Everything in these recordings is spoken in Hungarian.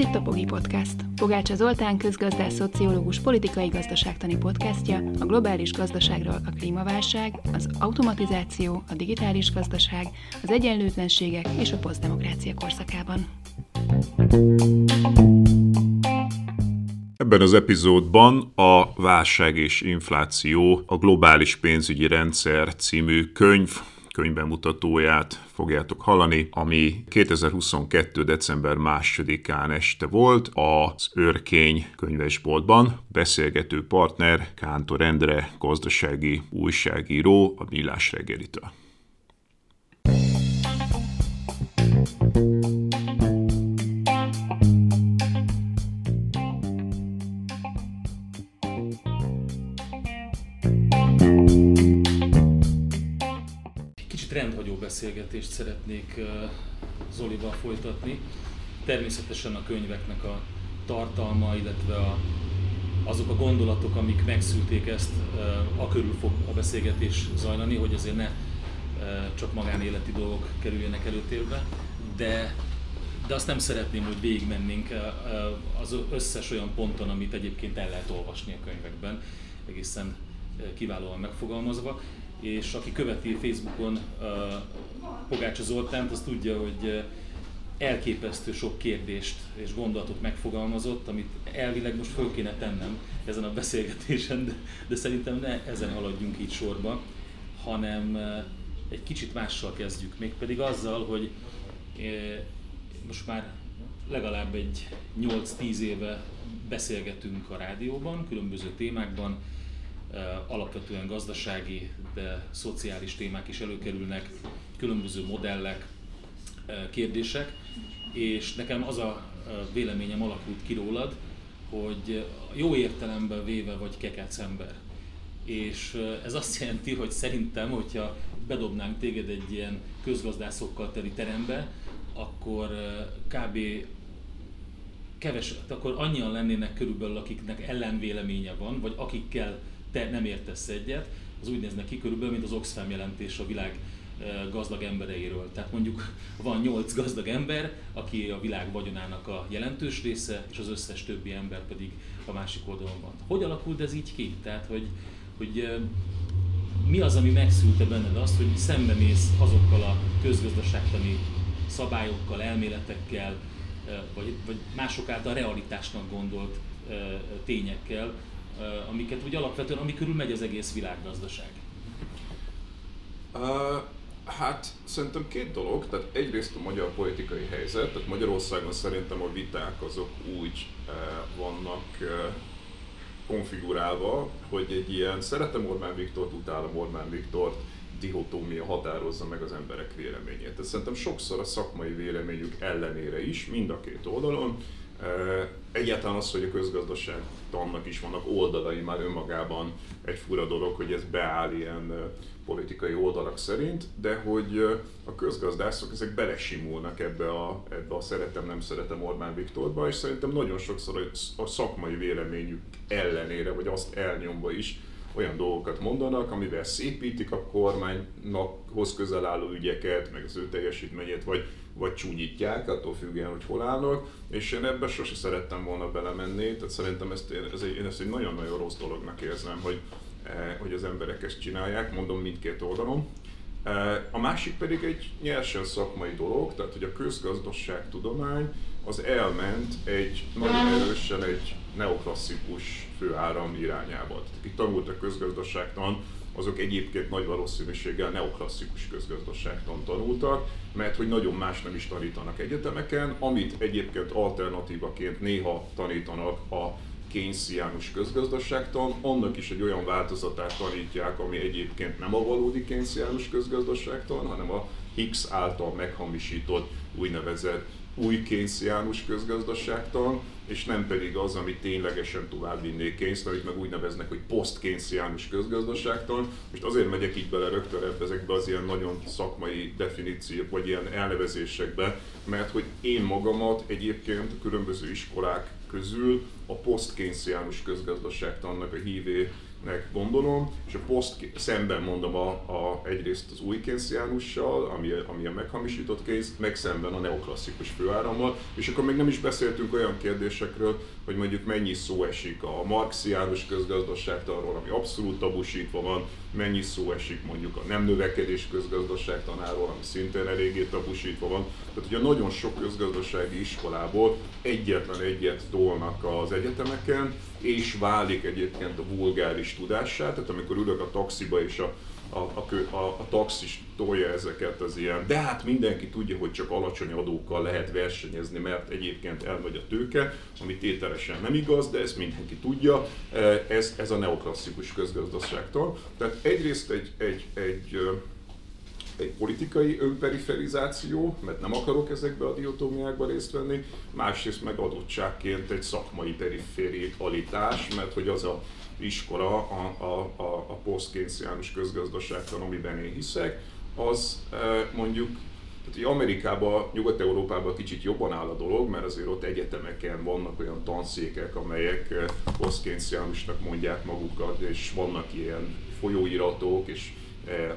itt a Pogi Podcast. Pogácsa Zoltán közgazdás, szociológus, politikai gazdaságtani podcastja a globális gazdaságról a klímaválság, az automatizáció, a digitális gazdaság, az egyenlőtlenségek és a posztdemokrácia korszakában. Ebben az epizódban a Válság és infláció, a globális pénzügyi rendszer című könyv könyvbemutatóját fogjátok hallani, ami 2022. december másodikán este volt az Örkény könyvesboltban. Beszélgető partner Kántor Endre, gazdasági újságíró a Millás reggelitől. Beszélgetést szeretnék Zolival folytatni. Természetesen a könyveknek a tartalma, illetve a, azok a gondolatok, amik megszülték ezt, a körül fog a beszélgetés zajlani, hogy azért ne csak magánéleti dolgok kerüljenek előtérbe, de, de azt nem szeretném, hogy végigmennénk az összes olyan ponton, amit egyébként el lehet olvasni a könyvekben, egészen kiválóan megfogalmazva és aki követi Facebookon uh, Pogácsa Zoltánt, az tudja, hogy elképesztő sok kérdést és gondolatot megfogalmazott, amit elvileg most föl kéne tennem ezen a beszélgetésen, de, de szerintem ne ezen haladjunk így sorba, hanem uh, egy kicsit mással kezdjük, mégpedig azzal, hogy most már legalább egy 8-10 éve beszélgetünk a rádióban, különböző témákban, alapvetően gazdasági, de szociális témák is előkerülnek, különböző modellek, kérdések, és nekem az a véleményem alakult ki rólad, hogy jó értelemben véve vagy kekec ember. És ez azt jelenti, hogy szerintem, hogyha bedobnánk téged egy ilyen közgazdászokkal teli terembe, akkor kb. keves, akkor annyian lennének körülbelül, akiknek ellenvéleménye van, vagy akikkel te nem értesz egyet, az úgy néznek ki körülbelül, mint az Oxfam jelentés a világ gazdag embereiről. Tehát mondjuk van nyolc gazdag ember, aki a világ vagyonának a jelentős része, és az összes többi ember pedig a másik oldalon van. Hogy alakult ez így ki? Tehát, hogy, hogy mi az, ami megszülte benned azt, hogy szembemész azokkal a közgazdaságtani szabályokkal, elméletekkel, vagy, vagy mások által realitásnak gondolt tényekkel, amiket úgy alapvetően, ami körül megy az egész világgazdaság? Uh, hát szerintem két dolog, tehát egyrészt a magyar politikai helyzet, tehát Magyarországon szerintem a viták azok úgy uh, vannak uh, konfigurálva, hogy egy ilyen szeretem Orbán Viktort, utálom Orbán Viktort, dihotómia határozza meg az emberek véleményét. Tehát szerintem sokszor a szakmai véleményük ellenére is, mind a két oldalon, Egyáltalán az, hogy a közgazdaság tannak is vannak oldalai már önmagában egy fura dolog, hogy ez beáll ilyen politikai oldalak szerint, de hogy a közgazdászok ezek belesimulnak ebbe a, ebbe a szeretem, nem szeretem Orbán Viktorba, és szerintem nagyon sokszor a szakmai véleményük ellenére, vagy azt elnyomva is olyan dolgokat mondanak, amivel szépítik a kormánynak hoz közel álló ügyeket, meg az ő teljesítményét, vagy vagy csúnyítják, attól függően, hogy hol állnak, és én ebbe sose szerettem volna belemenni, tehát szerintem ezt, ez egy, én ezt egy nagyon-nagyon rossz dolognak érzem, hogy, eh, hogy az emberek ezt csinálják, mondom mindkét oldalon. Eh, a másik pedig egy nyersen szakmai dolog, tehát hogy a közgazdaságtudomány az elment egy nagyon erősen egy neoklasszikus főáram irányába. Tehát akik tanultak közgazdaságtan, azok egyébként nagy valószínűséggel neoklasszikus közgazdaságtan tanultak, mert hogy nagyon más nem is tanítanak egyetemeken, amit egyébként alternatívaként néha tanítanak a Keynesiánus közgazdaságtan, annak is egy olyan változatát tanítják, ami egyébként nem a valódi Keynesiánus közgazdaságtan, hanem a Higgs által meghamisított úgynevezett új Keynesiánus közgazdaságtan, és nem pedig az, ami ténylegesen továbbvinné Keynes, amit meg úgy neveznek, hogy post-Keynesiánus közgazdaságtan. Most azért megyek így bele rögtön ebbe, ezekbe az ilyen nagyon szakmai definíciók, vagy ilyen elnevezésekbe, mert hogy én magamat egyébként különböző iskolák közül a post-Keynesiánus közgazdaságtannak a hívé nek gondolom, és a poszt szemben mondom a, a, egyrészt az új Keynesiánussal, ami, ami a meghamisított kész, meg szemben a neoklasszikus főárammal, és akkor még nem is beszéltünk olyan kérdésekről, hogy mondjuk mennyi szó esik a marxiánus közgazdaságtanról, ami abszolút tabusítva van, mennyi szó esik mondjuk a nem növekedés közgazdaságtanáról, ami szintén eléggé tabusítva van. Tehát ugye nagyon sok közgazdasági iskolából egyetlen egyet tolnak az egyetemeken, és válik egyébként a vulgáris tudássá, tehát amikor ülök a taxiba és a a, a, a, a taxis tolja ezeket az ilyen, de hát mindenki tudja, hogy csak alacsony adókkal lehet versenyezni, mert egyébként elmegy a tőke, ami tételesen nem igaz, de ezt mindenki tudja, ez, ez a neoklasszikus közgazdaságtól. Tehát egyrészt egy, egy, egy egy politikai önperiferizáció, mert nem akarok ezekbe a diotómiákba részt venni, másrészt meg adottságként egy szakmai periférialitás, mert hogy az a iskola, a, a, a, a posztkénciánus közgazdaságtan, amiben én hiszek, az e, mondjuk tehát, hogy Amerikában, Nyugat-Európában kicsit jobban áll a dolog, mert azért ott egyetemeken vannak olyan tanszékek, amelyek e, posztkénciánusnak mondják magukat, és vannak ilyen folyóiratok, és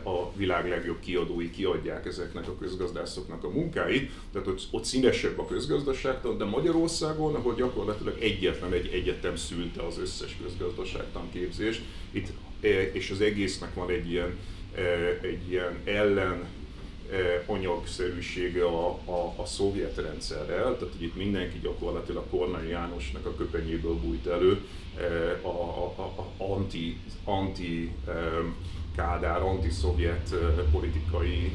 a világ legjobb kiadói kiadják ezeknek a közgazdászoknak a munkáit, tehát ott, ott színesebb a közgazdaságtan, de Magyarországon, ahol gyakorlatilag egyetlen egy egyetem szülte az összes közgazdaságtan képzést, itt, e, és az egésznek van egy ilyen, e, egy ilyen ellen anyagszerűsége a, a, a szovjet rendszerrel, tehát hogy itt mindenki gyakorlatilag Kornai Jánosnak a köpenyéből bújt elő, a, a, a, a anti, anti Kádár antiszovjet politikai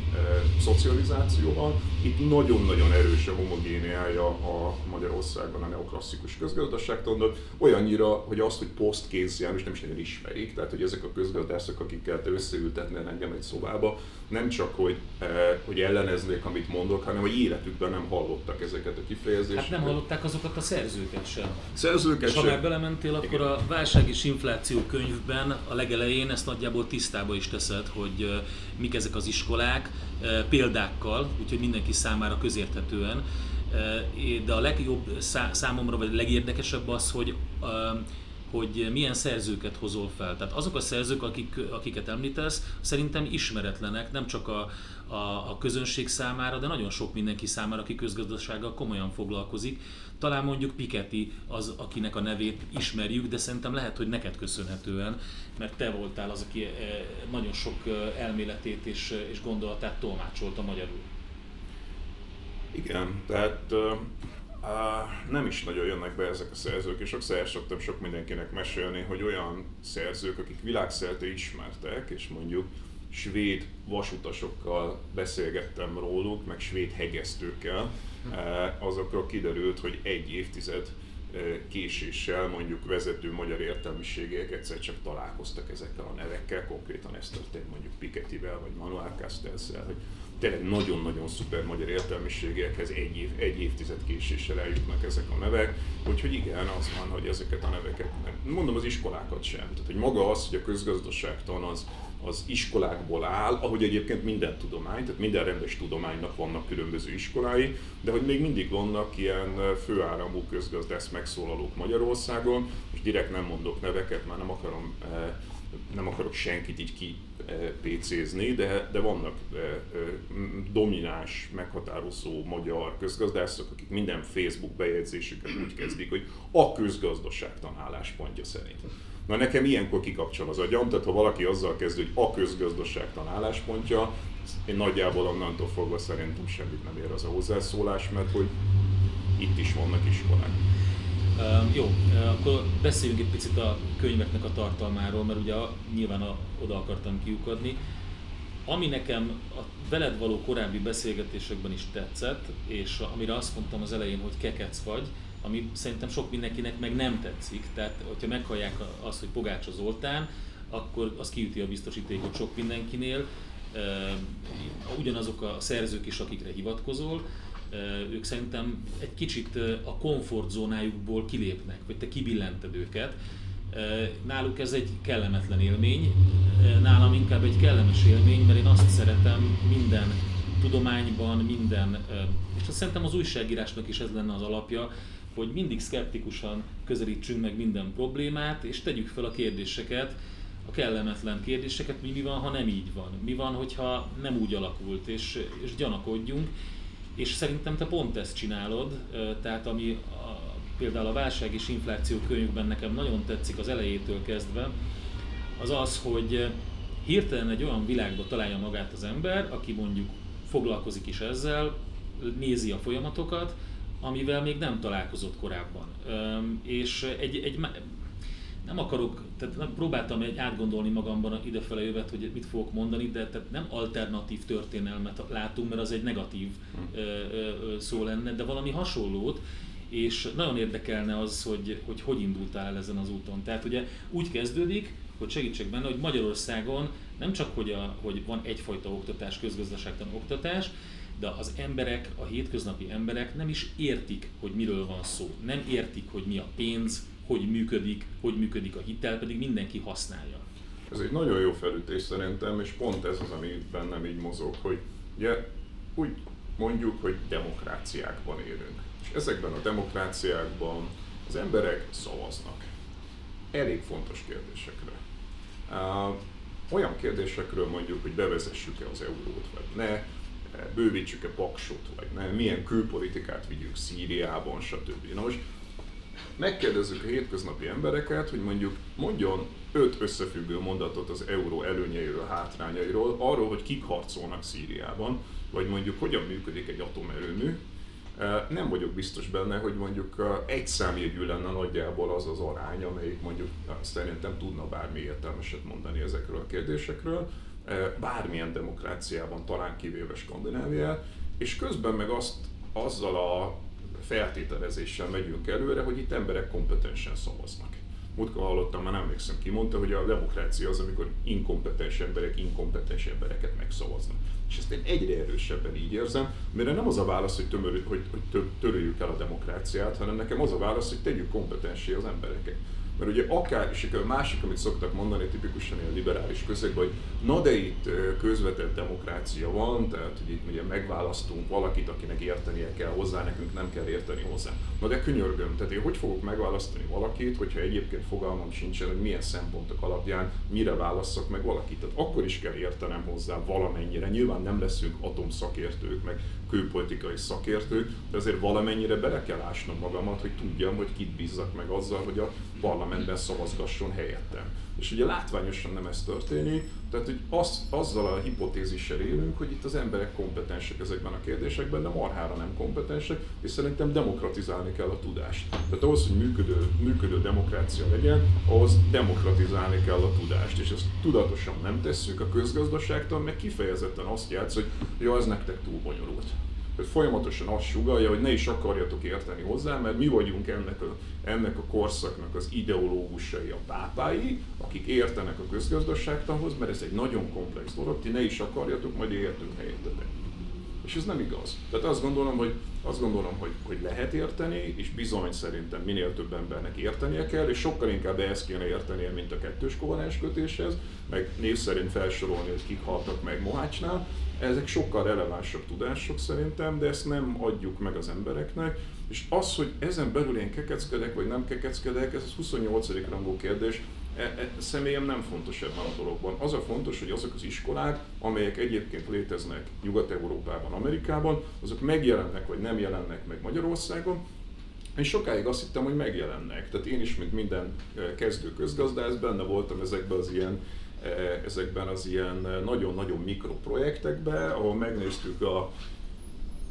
szocializációval. Itt nagyon-nagyon erős a homogéniája a Magyarországon a neoklasszikus közgazdaságtannak, olyannyira, hogy azt, hogy poszt kész János nem is nagyon ismerik, tehát hogy ezek a közgazdászok, akikkel te összeültetnél engem egy szobába, nem csak, hogy, hogy elleneznék, amit mondok, hanem hogy életükben nem hallottak ezeket a kifejezéseket. Hát nem hallották azokat a szerzőket sem. Szerzőket és sem. ha már belementél, akkor Igen. a válság és infláció könyvben a legelején ezt nagyjából tisztába is teszed, hogy mik ezek az iskolák, példákkal, úgyhogy mindenki számára közérthetően. De a legjobb számomra, vagy a legérdekesebb az, hogy hogy milyen szerzőket hozol fel. Tehát azok a szerzők, akik, akiket említesz, szerintem ismeretlenek, nem csak a, a, a közönség számára, de nagyon sok mindenki számára, aki közgazdasággal komolyan foglalkozik. Talán mondjuk Piketty az, akinek a nevét ismerjük, de szerintem lehet, hogy neked köszönhetően, mert te voltál az, aki eh, nagyon sok eh, elméletét és, eh, és gondolatát tolmácsolta magyarul. Igen, tehát Uh, nem is nagyon jönnek be ezek a szerzők, és sokszor el szoktam sok mindenkinek mesélni, hogy olyan szerzők, akik világszerte ismertek, és mondjuk svéd vasutasokkal beszélgettem róluk, meg svéd hegesztőkkel, uh, azokról kiderült, hogy egy évtized késéssel mondjuk vezető magyar értelmiségek egyszer csak találkoztak ezekkel a nevekkel, konkrétan ez történt mondjuk Pikettyvel vagy Manuel castells hogy tényleg nagyon-nagyon szuper magyar értelmiségekhez egy, év, egy évtized késéssel eljutnak ezek a nevek, úgyhogy igen, az van, hogy ezeket a neveket, mondom az iskolákat sem, tehát hogy maga az, hogy a közgazdaságtan az, az iskolákból áll, ahogy egyébként minden tudomány, tehát minden rendes tudománynak vannak különböző iskolái, de hogy még mindig vannak ilyen főáramú közgazdász megszólalók Magyarországon, és direkt nem mondok neveket, már nem akarom nem akarok senkit így ki PC-zni, de, de vannak domináns, meghatározó magyar közgazdászok, akik minden Facebook bejegyzésüket úgy kezdik, hogy a közgazdaságtan álláspontja szerint. Na nekem ilyenkor kikapcsol az agyam, tehát ha valaki azzal kezd, hogy a közgazdaságtan álláspontja, én nagyjából onnantól fogva szerintem semmit nem ér az a hozzászólás, mert hogy itt is vannak iskolák. Jó, akkor beszéljünk egy picit a könyveknek a tartalmáról, mert ugye nyilván a, oda akartam kiukadni. Ami nekem a veled való korábbi beszélgetésekben is tetszett, és amire azt mondtam az elején, hogy kekec vagy, ami szerintem sok mindenkinek meg nem tetszik. Tehát, hogyha meghallják azt, hogy Pogácsa Zoltán, akkor az kiüti a biztosítékot sok mindenkinél. Ugyanazok a szerzők is, akikre hivatkozol, ők szerintem egy kicsit a komfortzónájukból kilépnek, vagy te kibillented őket. Náluk ez egy kellemetlen élmény, nálam inkább egy kellemes élmény, mert én azt szeretem minden tudományban, minden, és azt szerintem az újságírásnak is ez lenne az alapja, hogy mindig szkeptikusan közelítsünk meg minden problémát, és tegyük fel a kérdéseket, a kellemetlen kérdéseket, mi, mi van, ha nem így van, mi van, hogyha nem úgy alakult, és, és gyanakodjunk, és szerintem te pont ezt csinálod, tehát ami a, például a válság és infláció könyvben nekem nagyon tetszik az elejétől kezdve, az az, hogy hirtelen egy olyan világba találja magát az ember, aki mondjuk foglalkozik is ezzel, nézi a folyamatokat, amivel még nem találkozott korábban. És egy, egy, nem akarok, tehát nem próbáltam egy átgondolni magamban idefele jövet, hogy mit fogok mondani, de tehát nem alternatív történelmet látunk, mert az egy negatív hm. szó lenne, de valami hasonlót, és nagyon érdekelne az, hogy, hogy hogy indultál el ezen az úton. Tehát ugye úgy kezdődik, hogy segítsek benne, hogy Magyarországon nem csak, hogy, a, hogy van egyfajta oktatás, közgazdaságtan oktatás, de az emberek, a hétköznapi emberek nem is értik, hogy miről van szó. Nem értik, hogy mi a pénz, hogy működik, hogy működik a hitel, pedig mindenki használja. Ez egy nagyon jó felütés szerintem, és pont ez az, ami bennem így mozog, hogy ugye úgy mondjuk, hogy demokráciákban élünk. És ezekben a demokráciákban az emberek szavaznak. Elég fontos kérdésekre. Olyan kérdésekről mondjuk, hogy bevezessük-e az eurót, vagy ne, bővítsük-e paksot, vagy nem, milyen külpolitikát vigyük Szíriában, stb. Na most megkérdezzük a hétköznapi embereket, hogy mondjuk mondjon öt összefüggő mondatot az euró előnyeiről, hátrányairól, arról, hogy kik harcolnak Szíriában, vagy mondjuk hogyan működik egy atomerőmű, nem vagyok biztos benne, hogy mondjuk egy számjegyű lenne nagyjából az az arány, amelyik mondjuk szerintem tudna bármi értelmeset mondani ezekről a kérdésekről. Bármilyen demokráciában, talán kivéve Skandináviát, és közben meg azt, azzal a feltételezéssel megyünk előre, hogy itt emberek kompetensen szavaznak. Múltkor hallottam, már nem emlékszem ki, mondta, hogy a demokrácia az, amikor inkompetens emberek inkompetens embereket megszavaznak. És ezt én egyre erősebben így érzem, mert nem az a válasz, hogy, tömör, hogy, hogy töröljük el a demokráciát, hanem nekem az a válasz, hogy tegyük kompetensé az embereket. Mert ugye akár, és a másik, amit szoktak mondani tipikusan ilyen liberális közegben, hogy na de itt közvetett demokrácia van, tehát hogy itt ugye megválasztunk valakit, akinek értenie kell hozzá, nekünk nem kell érteni hozzá. Na de könyörgöm, tehát én hogy fogok megválasztani valakit, hogyha egyébként fogalmam sincsen, hogy milyen szempontok alapján mire válasszak meg valakit. Tehát akkor is kell értenem hozzá valamennyire. Nyilván nem leszünk atomszakértők, meg külpolitikai szakértők, de azért valamennyire bele kell ásnom magamat, hogy tudjam, hogy kit bízzak meg azzal, hogy a parlamentben szavazgasson helyettem. És ugye látványosan nem ez történik, tehát hogy az, azzal a hipotézissel élünk, hogy itt az emberek kompetensek ezekben a kérdésekben, de marhára nem kompetensek, és szerintem demokratizálni kell a tudást. Tehát ahhoz, hogy működő, működő demokrácia legyen, ahhoz demokratizálni kell a tudást, és ezt tudatosan nem tesszük a közgazdaságtan, meg kifejezetten azt játsz, hogy jó, az nektek túl bonyolult folyamatosan azt sugalja, hogy ne is akarjatok érteni hozzá, mert mi vagyunk ennek a, ennek a korszaknak az ideológusai, a pápái, akik értenek a közgazdaságtanhoz, mert ez egy nagyon komplex dolog, ti ne is akarjatok, majd értünk helyettetek. És ez nem igaz. Tehát azt gondolom, hogy, azt gondolom, hogy, hogy lehet érteni, és bizony szerintem minél több embernek értenie kell, és sokkal inkább ehhez kéne értenie, mint a kettős kovalens kötéshez, meg név szerint felsorolni, hogy kik haltak meg Mohácsnál, ezek sokkal relevánsabb tudások szerintem, de ezt nem adjuk meg az embereknek. És az, hogy ezen belül én kekeckedek vagy nem kekeckedek, ez az 28. rangú kérdés, személyem nem fontos ebben a dologban. Az a fontos, hogy azok az iskolák, amelyek egyébként léteznek Nyugat-Európában, Amerikában, azok megjelennek vagy nem jelennek meg Magyarországon, én sokáig azt hittem, hogy megjelennek. Tehát én is, mint minden e, kezdő közgazdász, benne voltam ezekben az ilyen E, ezekben az ilyen nagyon-nagyon mikroprojektekben, ahol megnéztük a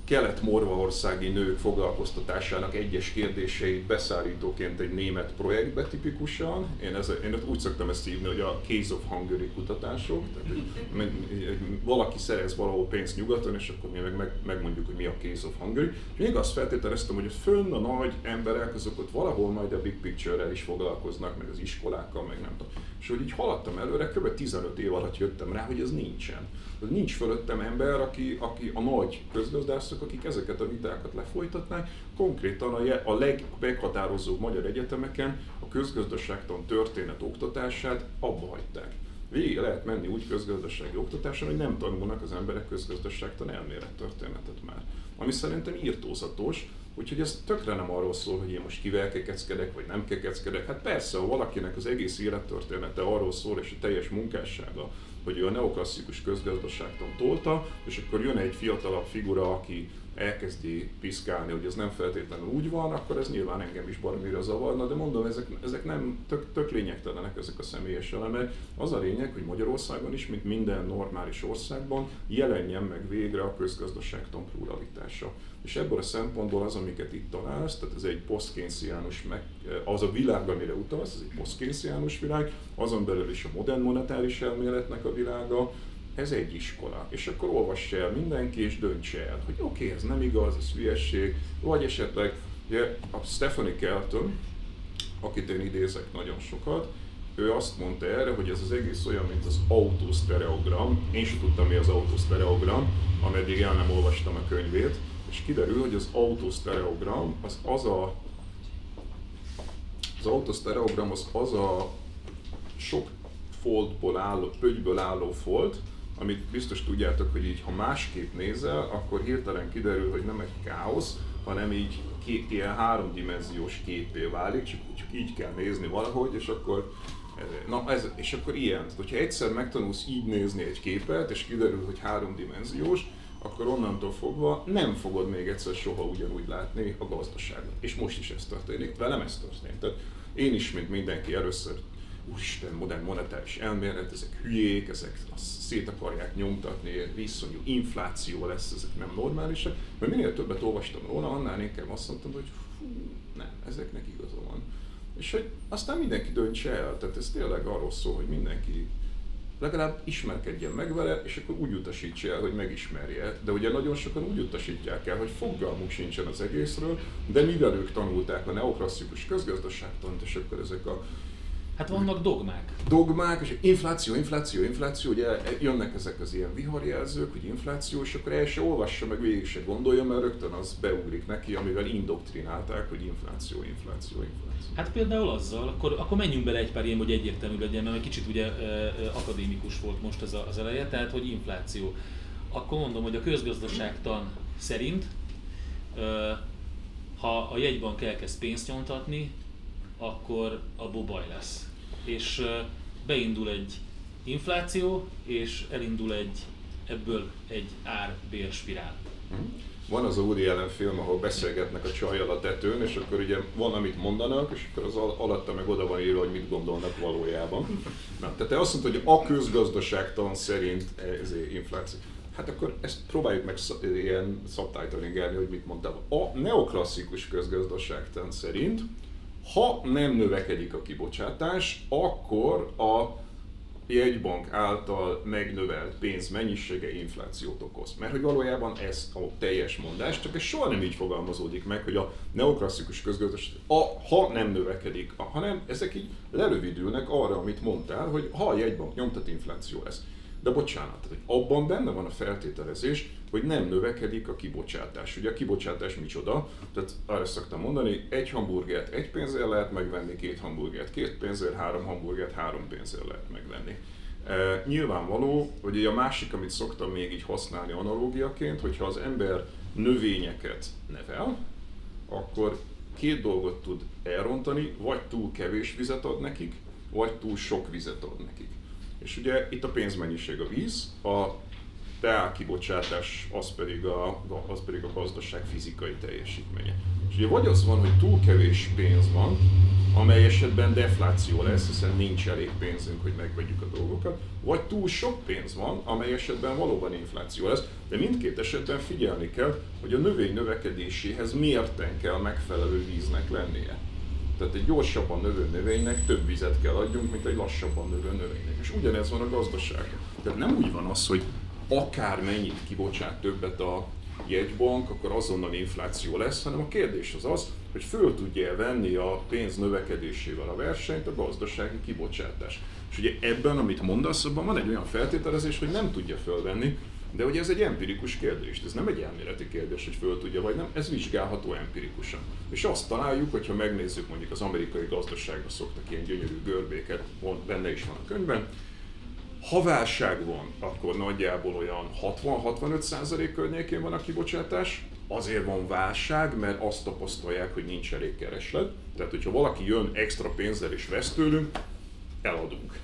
kelet-morvaországi nők foglalkoztatásának egyes kérdéseit beszállítóként egy német projektbe tipikusan. Én, ez, én úgy szoktam ezt hívni, hogy a Case of Hungary kutatások. Tehát, hogy valaki szerez valahol pénzt nyugaton, és akkor mi meg, meg megmondjuk, hogy mi a Case of Hungary. És még azt feltételeztem, hogy fönn a nagy emberek, azok ott valahol majd a big picture-rel is foglalkoznak, meg az iskolákkal, meg nem tudom. És hogy így haladtam előre, kb. 15 év alatt jöttem rá, hogy ez nincsen. Nincs fölöttem ember, aki, aki a nagy közgazdászok, akik ezeket a vitákat lefolytatnák, konkrétan a, a legmeghatározóbb magyar egyetemeken a közgazdaságtan történet oktatását abba hagyták. végig lehet menni úgy közgazdasági oktatáson, hogy nem tanulnak az emberek közgazdaságtan elmélettörténetet már. Ami szerintem írtózatos, Úgyhogy ez tökre nem arról szól, hogy én most kivel kekeckedek, vagy nem kekeckedek. Hát persze, ha valakinek az egész élettörténete arról szól, és a teljes munkássága, hogy ő a neoklasszikus közgazdaságtan tolta, és akkor jön egy fiatalabb figura, aki elkezdi piszkálni, hogy ez nem feltétlenül úgy van, akkor ez nyilván engem is baromira zavarna, de mondom, ezek, ezek nem tök, tök lényegtelenek ezek a személyes elemek. Az a lényeg, hogy Magyarországon is, mint minden normális országban, jelenjen meg végre a közgazdaságtan pluralitása. És ebből a szempontból az, amiket itt találsz, tehát ez egy posztkénsziánus, meg, az a világ, amire utalsz, ez egy posztkénsziánus világ, azon belül is a modern monetáris elméletnek a világa, ez egy iskola. És akkor olvassa el mindenki, és döntse el, hogy oké, okay, ez nem igaz, ez hülyesség, vagy esetleg ugye, a Stephanie Kelton, akit én idézek nagyon sokat, ő azt mondta erre, hogy ez az egész olyan, mint az autosztereogram. Én sem tudtam, mi az autosztereogram, ameddig el nem olvastam a könyvét, és kiderül, hogy az autosztereogram az az a az autosztereogram az az a sok foltból álló, pögyből álló folt, amit biztos tudjátok, hogy így ha másképp nézel, akkor hirtelen kiderül, hogy nem egy káosz, hanem így két ilyen háromdimenziós képé válik, csak, csak így kell nézni valahogy, és akkor Na, ez, és akkor ilyen, hogyha egyszer megtanulsz így nézni egy képet, és kiderül, hogy háromdimenziós, akkor onnantól fogva nem fogod még egyszer soha ugyanúgy látni a gazdaságot. És most is ez történik, velem ez történik. Tehát én is, mint mindenki, először úristen, modern monetáris elmélet, ezek hülyék, ezek szét akarják nyomtatni, viszonyú infláció lesz, ezek nem normálisak. Mert minél többet olvastam róla, annál inkább azt mondtam, hogy fú, nem, ezeknek igaza van. És hogy aztán mindenki döntse el, tehát ez tényleg arról szól, hogy mindenki legalább ismerkedjen meg vele, és akkor úgy utasítsa el, hogy megismerje. De ugye nagyon sokan úgy utasítják el, hogy fogalmuk sincsen az egészről, de mivel ők tanulták a neoklasszikus közgazdaságtant, és akkor ezek a Hát vannak dogmák. Dogmák, és infláció, infláció, infláció, ugye jönnek ezek az ilyen viharjelzők, hogy infláció, és akkor el se olvassa, meg végig se gondolja, mert rögtön az beugrik neki, amivel indoktrinálták, hogy infláció, infláció, infláció. Hát például azzal, akkor, akkor menjünk bele egy pár ilyen, hogy egyértelmű legyen, mert egy kicsit ugye akadémikus volt most ez az eleje, tehát hogy infláció. Akkor mondom, hogy a közgazdaságtan szerint, ha a jegybank elkezd pénzt nyomtatni, akkor abból baj lesz és beindul egy infláció, és elindul egy, ebből egy ár-bér spirál. Mhm. Van az a Woody Allen film, ahol beszélgetnek a csajjal a tetőn, és akkor ugye van, amit mondanak, és akkor az alatta meg oda van írva, hogy mit gondolnak valójában. Na, tehát te azt mondtad, hogy a közgazdaságtan szerint ez infláció. Hát akkor ezt próbáljuk meg ilyen subtitlingelni, hogy mit mondtam. A neoklasszikus közgazdaságtan szerint ha nem növekedik a kibocsátás, akkor a jegybank által megnövelt pénz mennyisége inflációt okoz. Mert hogy valójában ez a teljes mondás, csak ez soha nem így fogalmazódik meg, hogy a neoklasszikus közgazdaság, a, ha nem növekedik, hanem ezek így lerövidülnek arra, amit mondtál, hogy ha a jegybank nyomtat, infláció lesz. De bocsánat, hogy abban benne van a feltételezés, hogy nem növekedik a kibocsátás. Ugye a kibocsátás micsoda? Tehát arra szoktam mondani, egy hamburgert egy pénzért lehet megvenni, két hamburgert két pénzért, három hamburgert három pénzért lehet megvenni. E, nyilvánvaló, hogy a másik, amit szoktam még így használni analógiaként, hogyha az ember növényeket nevel, akkor két dolgot tud elrontani, vagy túl kevés vizet ad nekik, vagy túl sok vizet ad nekik. És ugye itt a pénzmennyiség a víz, a teálkibocsátás az pedig a, az pedig a gazdaság fizikai teljesítménye. És ugye vagy az van, hogy túl kevés pénz van, amely esetben defláció lesz, hiszen nincs elég pénzünk, hogy megvegyük a dolgokat, vagy túl sok pénz van, amely esetben valóban infláció lesz, de mindkét esetben figyelni kell, hogy a növény növekedéséhez mérten kell megfelelő víznek lennie. Tehát egy gyorsabban növő növénynek több vizet kell adjunk, mint egy lassabban növő növénynek. És ugyanez van a gazdaságban. Tehát nem úgy van az, hogy akár mennyit kibocsát többet a jegybank, akkor azonnal infláció lesz, hanem a kérdés az az, hogy föl tudja venni a pénz növekedésével a versenyt a gazdasági kibocsátás. És ugye ebben, amit mondasz, abban van egy olyan feltételezés, hogy nem tudja fölvenni, de ugye ez egy empirikus kérdés, ez nem egy elméleti kérdés, hogy föl tudja vagy nem, ez vizsgálható empirikusan. És azt találjuk, hogyha megnézzük mondjuk az amerikai gazdaságban szoktak ilyen gyönyörű görbéket, benne is van a könyvben, Ha válság van, akkor nagyjából olyan 60-65% környékén van a kibocsátás. Azért van válság, mert azt tapasztalják, hogy nincs elég kereslet. Tehát, hogyha valaki jön extra pénzzel és vesz tőlünk, eladunk.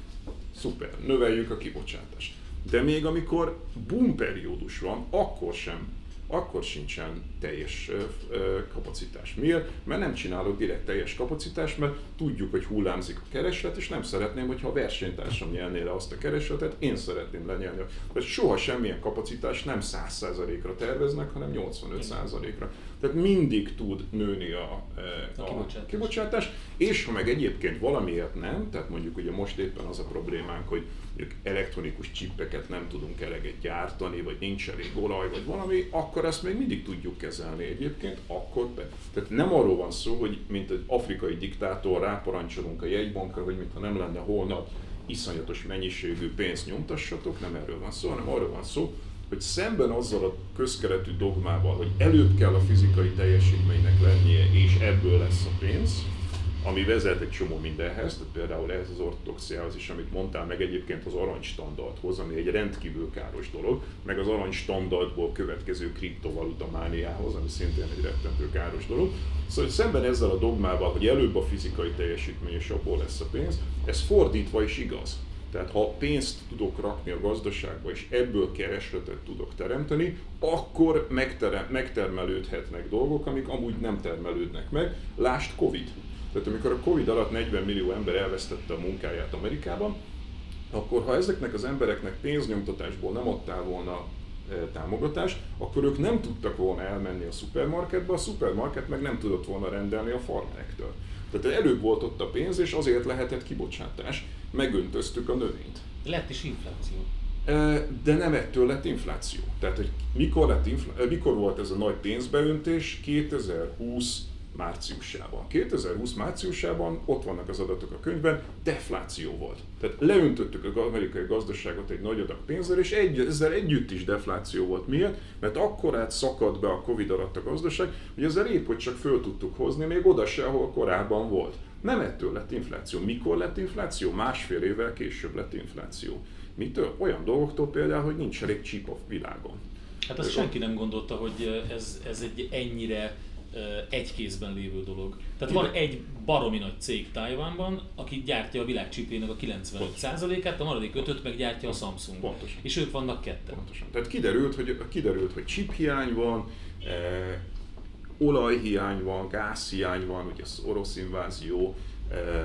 Szuper, növeljük a kibocsátást. De még amikor boom periódus van, akkor sem akkor sincsen teljes kapacitás. Miért? Mert nem csinálok direkt teljes kapacitást, mert tudjuk, hogy hullámzik a kereslet, és nem szeretném, hogyha a versenytársam nyelné le azt a keresletet, én szeretném lenyelni. Tehát soha semmilyen kapacitás nem 100%-ra terveznek, hanem 85%-ra. Tehát mindig tud nőni a, a, a kibocsátás. kibocsátás, és ha meg egyébként valamiért nem, tehát mondjuk ugye most éppen az a problémánk, hogy elektronikus csippeket nem tudunk eleget gyártani, vagy nincs elég olaj, vagy valami, akkor ezt még mindig tudjuk kezelni egyébként, akkor be. Tehát nem arról van szó, hogy mint egy afrikai diktátor ráparancsolunk a jegybankra, hogy mintha nem lenne holnap iszonyatos mennyiségű pénzt nyomtassatok, nem erről van szó, hanem arról van szó, hogy szemben azzal a közkeretű dogmával, hogy előbb kell a fizikai teljesítménynek lennie, és ebből lesz a pénz, ami vezet egy csomó mindenhez, tehát például ehhez az ortodoxiához is, amit mondtál, meg egyébként az aranystandardhoz, ami egy rendkívül káros dolog, meg az aranystandardból következő kriptovaluta mániához, ami szintén egy rettentő káros dolog. Szóval szemben ezzel a dogmával, hogy előbb a fizikai teljesítmény és abból lesz a pénz, ez fordítva is igaz. Tehát ha pénzt tudok rakni a gazdaságba, és ebből keresletet tudok teremteni, akkor megterem, megtermelődhetnek dolgok, amik amúgy nem termelődnek meg. Lást Covid. Tehát amikor a Covid alatt 40 millió ember elvesztette a munkáját Amerikában, akkor ha ezeknek az embereknek pénznyomtatásból nem adtál volna e, támogatást, akkor ők nem tudtak volna elmenni a szupermarketbe, a szupermarket meg nem tudott volna rendelni a farmerektől. Tehát előbb volt ott a pénz, és azért lehetett kibocsátás. Megöntöztük a növényt. Lett is infláció. E, de nem ettől lett infláció. Tehát, hogy mikor, lett infla- mikor volt ez a nagy pénzbeöntés? 2020 márciusában. 2020 márciusában ott vannak az adatok a könyvben, defláció volt. Tehát leöntöttük az amerikai gazdaságot egy nagy adag pénzzel, és egy, ezzel együtt is defláció volt. Miért? Mert akkorát szakadt be a Covid alatt a gazdaság, hogy ezzel épp, hogy csak föl tudtuk hozni, még oda se, ahol korábban volt. Nem ettől lett infláció. Mikor lett infláció? Másfél évvel később lett infláció. Mitől? Olyan dolgoktól például, hogy nincs elég csíp a világon. Hát azt senki nem gondolta, hogy ez, ez egy ennyire egy kézben lévő dolog. Tehát van egy baromi nagy cég Tajvánban, aki gyártja a világ csipének a 95%-át, a maradék 5 meg gyártja a Samsung. Pontosan. És ők vannak ketten. Pontosan. Tehát kiderült, hogy, kiderült, hogy chiphiány van, eh, olajhiány van, gázhiány van, ugye az orosz invázió,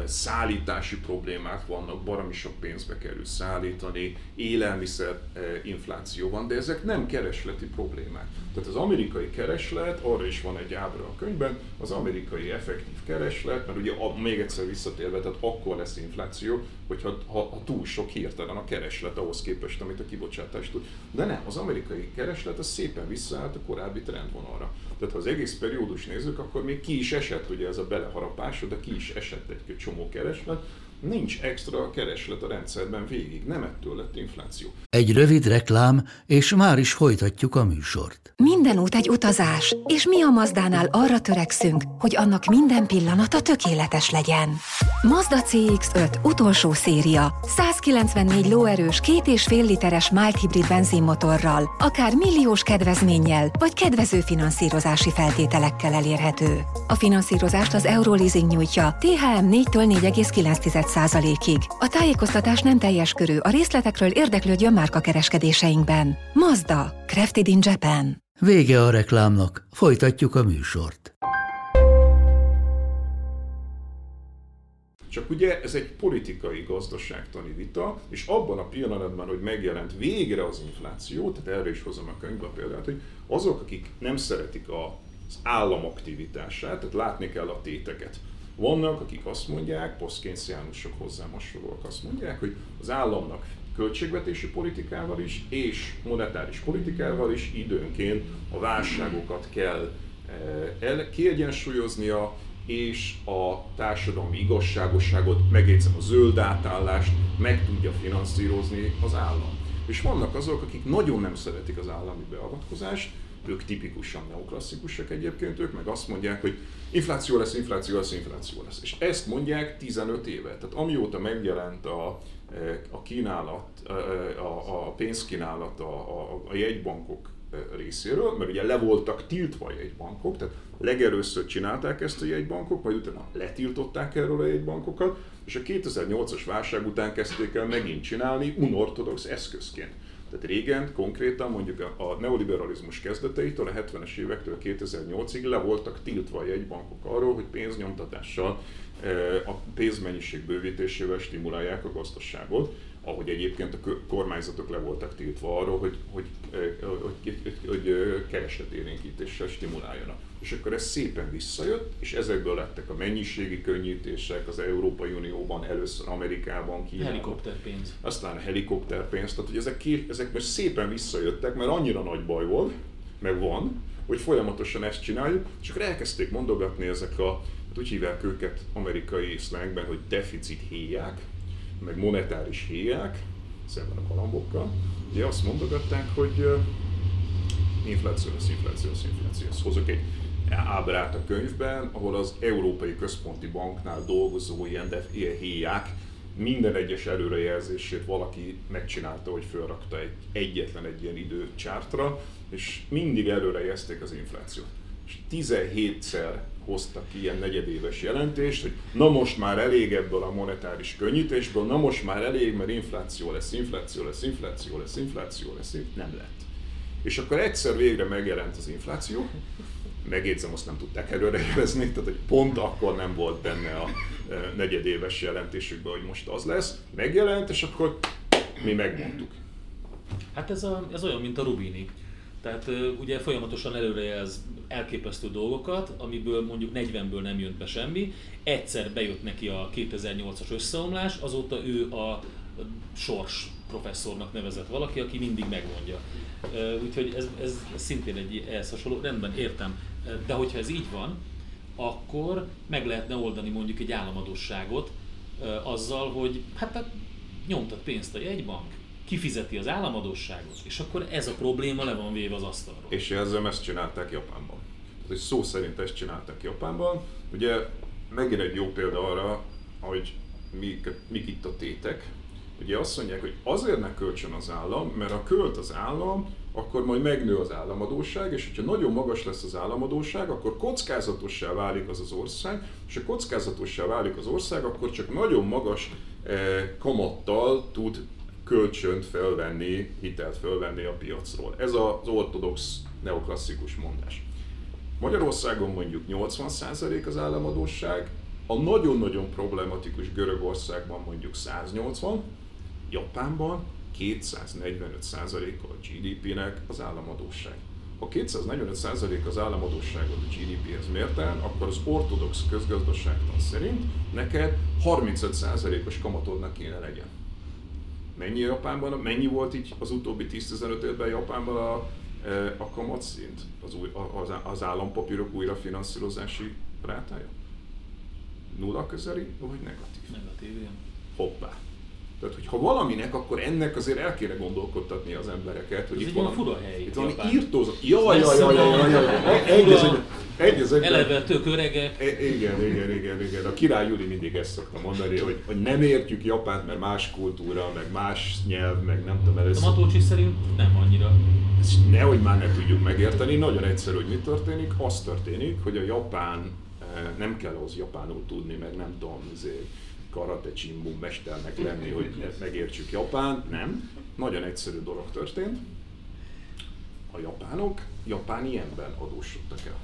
szállítási problémák vannak, baromi sok pénzbe kerül szállítani, élelmiszer infláció van, de ezek nem keresleti problémák. Tehát az amerikai kereslet, arra is van egy ábra a könyvben, az amerikai effektív kereslet, mert ugye még egyszer visszatérve, tehát akkor lesz infláció, hogyha ha, ha túl sok hirtelen a kereslet ahhoz képest, amit a kibocsátás tud. De nem, az amerikai kereslet az szépen visszaállt a korábbi trendvonalra. Tehát ha az egész periódus nézzük, akkor még ki is esett ugye ez a beleharapás, de ki is esett egy csomó kereslet, nincs extra kereslet a rendszerben végig, nem ettől lett infláció. Egy rövid reklám, és már is folytatjuk a műsort. Minden út egy utazás, és mi a Mazdánál arra törekszünk, hogy annak minden pillanata tökéletes legyen. Mazda CX-5 utolsó széria, 194 lóerős, két és fél literes mild hibrid benzinmotorral, akár milliós kedvezménnyel, vagy kedvező finanszírozási feltételekkel elérhető. A finanszírozást az Euroleasing nyújtja, THM 4-től 4,9 ig A tájékoztatás nem teljes körű, a részletekről érdeklődjön márka kereskedéseinkben. Mazda, Crafted in Japan. Vége a reklámnak, folytatjuk a műsort. Csak ugye ez egy politikai gazdaságtani vita, és abban a pillanatban, hogy megjelent végre az infláció, tehát erre is hozom a könyvbe példát, hogy azok, akik nem szeretik az állam aktivitását, tehát látni kell a téteket. Vannak, akik azt mondják, posztkénciánusok hozzám hasonlóak azt mondják, hogy az államnak költségvetési politikával is és monetáris politikával is időnként a válságokat kell eh, el, kiegyensúlyoznia, és a társadalmi igazságosságot, megjegyzem a zöld átállást meg tudja finanszírozni az állam. És vannak azok, akik nagyon nem szeretik az állami beavatkozást, ők tipikusan neoklasszikusak egyébként, ők meg azt mondják, hogy infláció lesz, infláció lesz, infláció lesz. És ezt mondják 15 éve. Tehát amióta megjelent a, a kínálat, a, a pénzkínálat a, a, a jegybankok részéről, mert ugye le voltak tiltva a jegybankok, tehát legelőször csinálták ezt a jegybankok, majd utána letiltották erről a jegybankokat, és a 2008-as válság után kezdték el megint csinálni unortodox eszközként. Tehát régen konkrétan mondjuk a neoliberalizmus kezdeteitől, a 70-es évektől 2008-ig le voltak tiltva a jegybankok arról, hogy pénznyomtatással, a pénzmennyiség bővítésével stimulálják a gazdaságot ahogy egyébként a kormányzatok le voltak tiltva arról, hogy, hogy, hogy, hogy, hogy keresletélénkítéssel stimuláljanak. És akkor ez szépen visszajött, és ezekből lettek a mennyiségi könnyítések az Európai Unióban, először Amerikában, Kínában. Helikopterpénz. Aztán a helikopterpénz, tehát hogy ezek, két, ezek most szépen visszajöttek, mert annyira nagy baj volt, meg van, hogy folyamatosan ezt csináljuk, és akkor elkezdték mondogatni ezek a, hát úgy hívják őket amerikai szlengben, hogy deficit héják, meg monetáris héják, szemben a kalambokkal, ugye azt mondogatták, hogy infláció lesz, infláció lesz, infláció lesz. Hozok egy ábrát a könyvben, ahol az Európai Központi Banknál dolgozó ilyen, de, ilyen héják minden egyes előrejelzését valaki megcsinálta, hogy felrakta egy, egyetlen egy ilyen időcsártra, és mindig előrejelzték az inflációt. És 17-szer hoztak ki ilyen negyedéves jelentést, hogy na most már elég ebből a monetáris könnyítésből, na most már elég, mert infláció lesz, infláció lesz, infláció lesz, infláció lesz, nem lett. És akkor egyszer végre megjelent az infláció, megjegyzem, azt nem tudták előrejelezni, tehát hogy pont akkor nem volt benne a e, negyedéves jelentésükben, hogy most az lesz, megjelent, és akkor mi megmondtuk. Hát ez, a, ez olyan, mint a Rubini tehát ugye folyamatosan előrejelz elképesztő dolgokat, amiből mondjuk 40-ből nem jött be semmi. Egyszer bejött neki a 2008-as összeomlás, azóta ő a sors professzornak nevezett valaki, aki mindig megmondja. Úgyhogy ez, ez szintén egy ehhez hasonló, rendben értem. De hogyha ez így van, akkor meg lehetne oldani mondjuk egy államadosságot azzal, hogy hát, hát nyomtat pénzt a jegybank, kifizeti az államadósságot, és akkor ez a probléma le van véve az asztalról. És ezzel ezt csinálták Japánban. Tehát, szó szerint ezt csinálták Japánban. Ugye megint egy jó példa arra, hogy mik, mik itt a tétek. Ugye azt mondják, hogy azért ne költsön az állam, mert ha költ az állam, akkor majd megnő az államadóság, és hogyha nagyon magas lesz az államadóság, akkor kockázatossá válik az az ország, és ha kockázatossá válik az ország, akkor csak nagyon magas eh, kamattal tud kölcsönt felvenni, hitelt felvenni a piacról. Ez az ortodox neoklasszikus mondás. Magyarországon mondjuk 80% az államadóság, a nagyon-nagyon problematikus Görögországban mondjuk 180, Japánban 245% a GDP-nek az államadóság. Ha 245% az államadóságot a GDP-hez mérten, akkor az ortodox közgazdaságtan szerint neked 35%-os kamatodnak kéne legyen. Mennyi Japánban, mennyi volt így az utóbbi 10-15 évben Japánban a, e, a kamatszint, az, új, az, az állampapírok újrafinanszírozási rátája? Nulla közeli, vagy negatív? Negatív, igen. Hoppá. Tehát, hogy ha valaminek, akkor ennek azért el kéne gondolkodtatni az embereket, hogy Ez itt valami, fura hely. Itt valami írtózat. Jaj, jaj, jaj, jaj, jaj. Egy az Eleve tök öregek. E, igen, igen, igen, igen. A király Júli mindig ezt szokta mondani, hogy, hogy nem értjük Japánt, mert más kultúra, meg más nyelv, meg nem tudom először. A Matócsi szerint nem annyira. Ezt nehogy már ne tudjuk megérteni, nagyon egyszerű, hogy mi történik. Az történik, hogy a japán, e, nem kell ahhoz japánul tudni, meg nem tudom, azért karate csimbum mesternek lenni, hogy megértsük Japánt. Nem. Nagyon egyszerű dolog történt. A japánok japán ilyenben adósodtak el.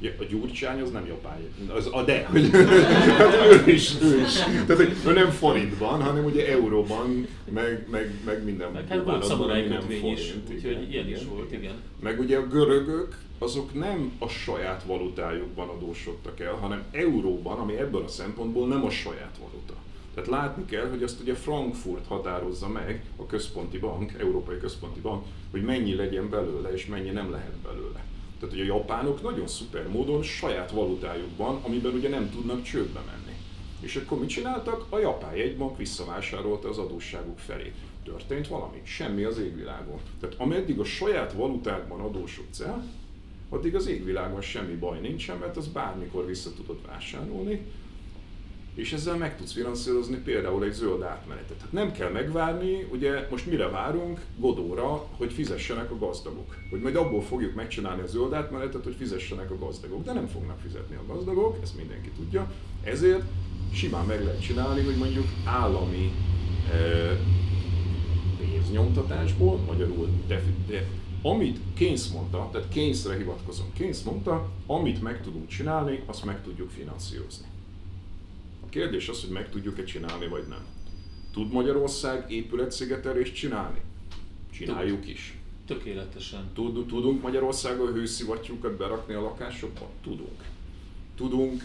A Gyurcsány az nem japán, az a de, hogy hát ő is, ő is. Tehát, hogy ő nem forintban, hanem ugye euróban, meg, meg, meg minden. Meg hát volt szamuráj kötvény is, úgyhogy ilyen is volt, igen. Meg ugye a görögök, azok nem a saját valutájukban adósodtak el, hanem euróban, ami ebből a szempontból nem a saját valuta. Tehát látni kell, hogy azt ugye Frankfurt határozza meg, a központi bank, Európai Központi Bank, hogy mennyi legyen belőle és mennyi nem lehet belőle. Tehát, hogy a japánok nagyon szuper módon saját valutájukban, amiben ugye nem tudnak csődbe menni. És akkor mit csináltak? A japán jegybank visszavásárolta az adósságuk felé. Történt valami? Semmi az égvilágon. Tehát ameddig a saját valutádban adósodsz el, addig az égvilágon semmi baj nincsen, mert az bármikor vissza tudod vásárolni, és ezzel meg tudsz finanszírozni például egy zöld átmenetet. Tehát nem kell megvárni, ugye most mire várunk? Godóra, hogy fizessenek a gazdagok. Hogy majd abból fogjuk megcsinálni a zöld átmenetet, hogy fizessenek a gazdagok. De nem fognak fizetni a gazdagok, ezt mindenki tudja. Ezért simán meg lehet csinálni, hogy mondjuk állami e, pénznyomtatásból, magyarul de, de amit Keynes mondta, tehát Keynesre hivatkozom, Keynes mondta, amit meg tudunk csinálni, azt meg tudjuk finanszírozni. Kérdés az, hogy meg tudjuk-e csinálni, vagy nem. Tud Magyarország épületszigetelést csinálni? Csináljuk is. Tökéletesen. Tud, tudunk Magyarországon hőszivattyúkat berakni a lakásokba? Tudunk. Tudunk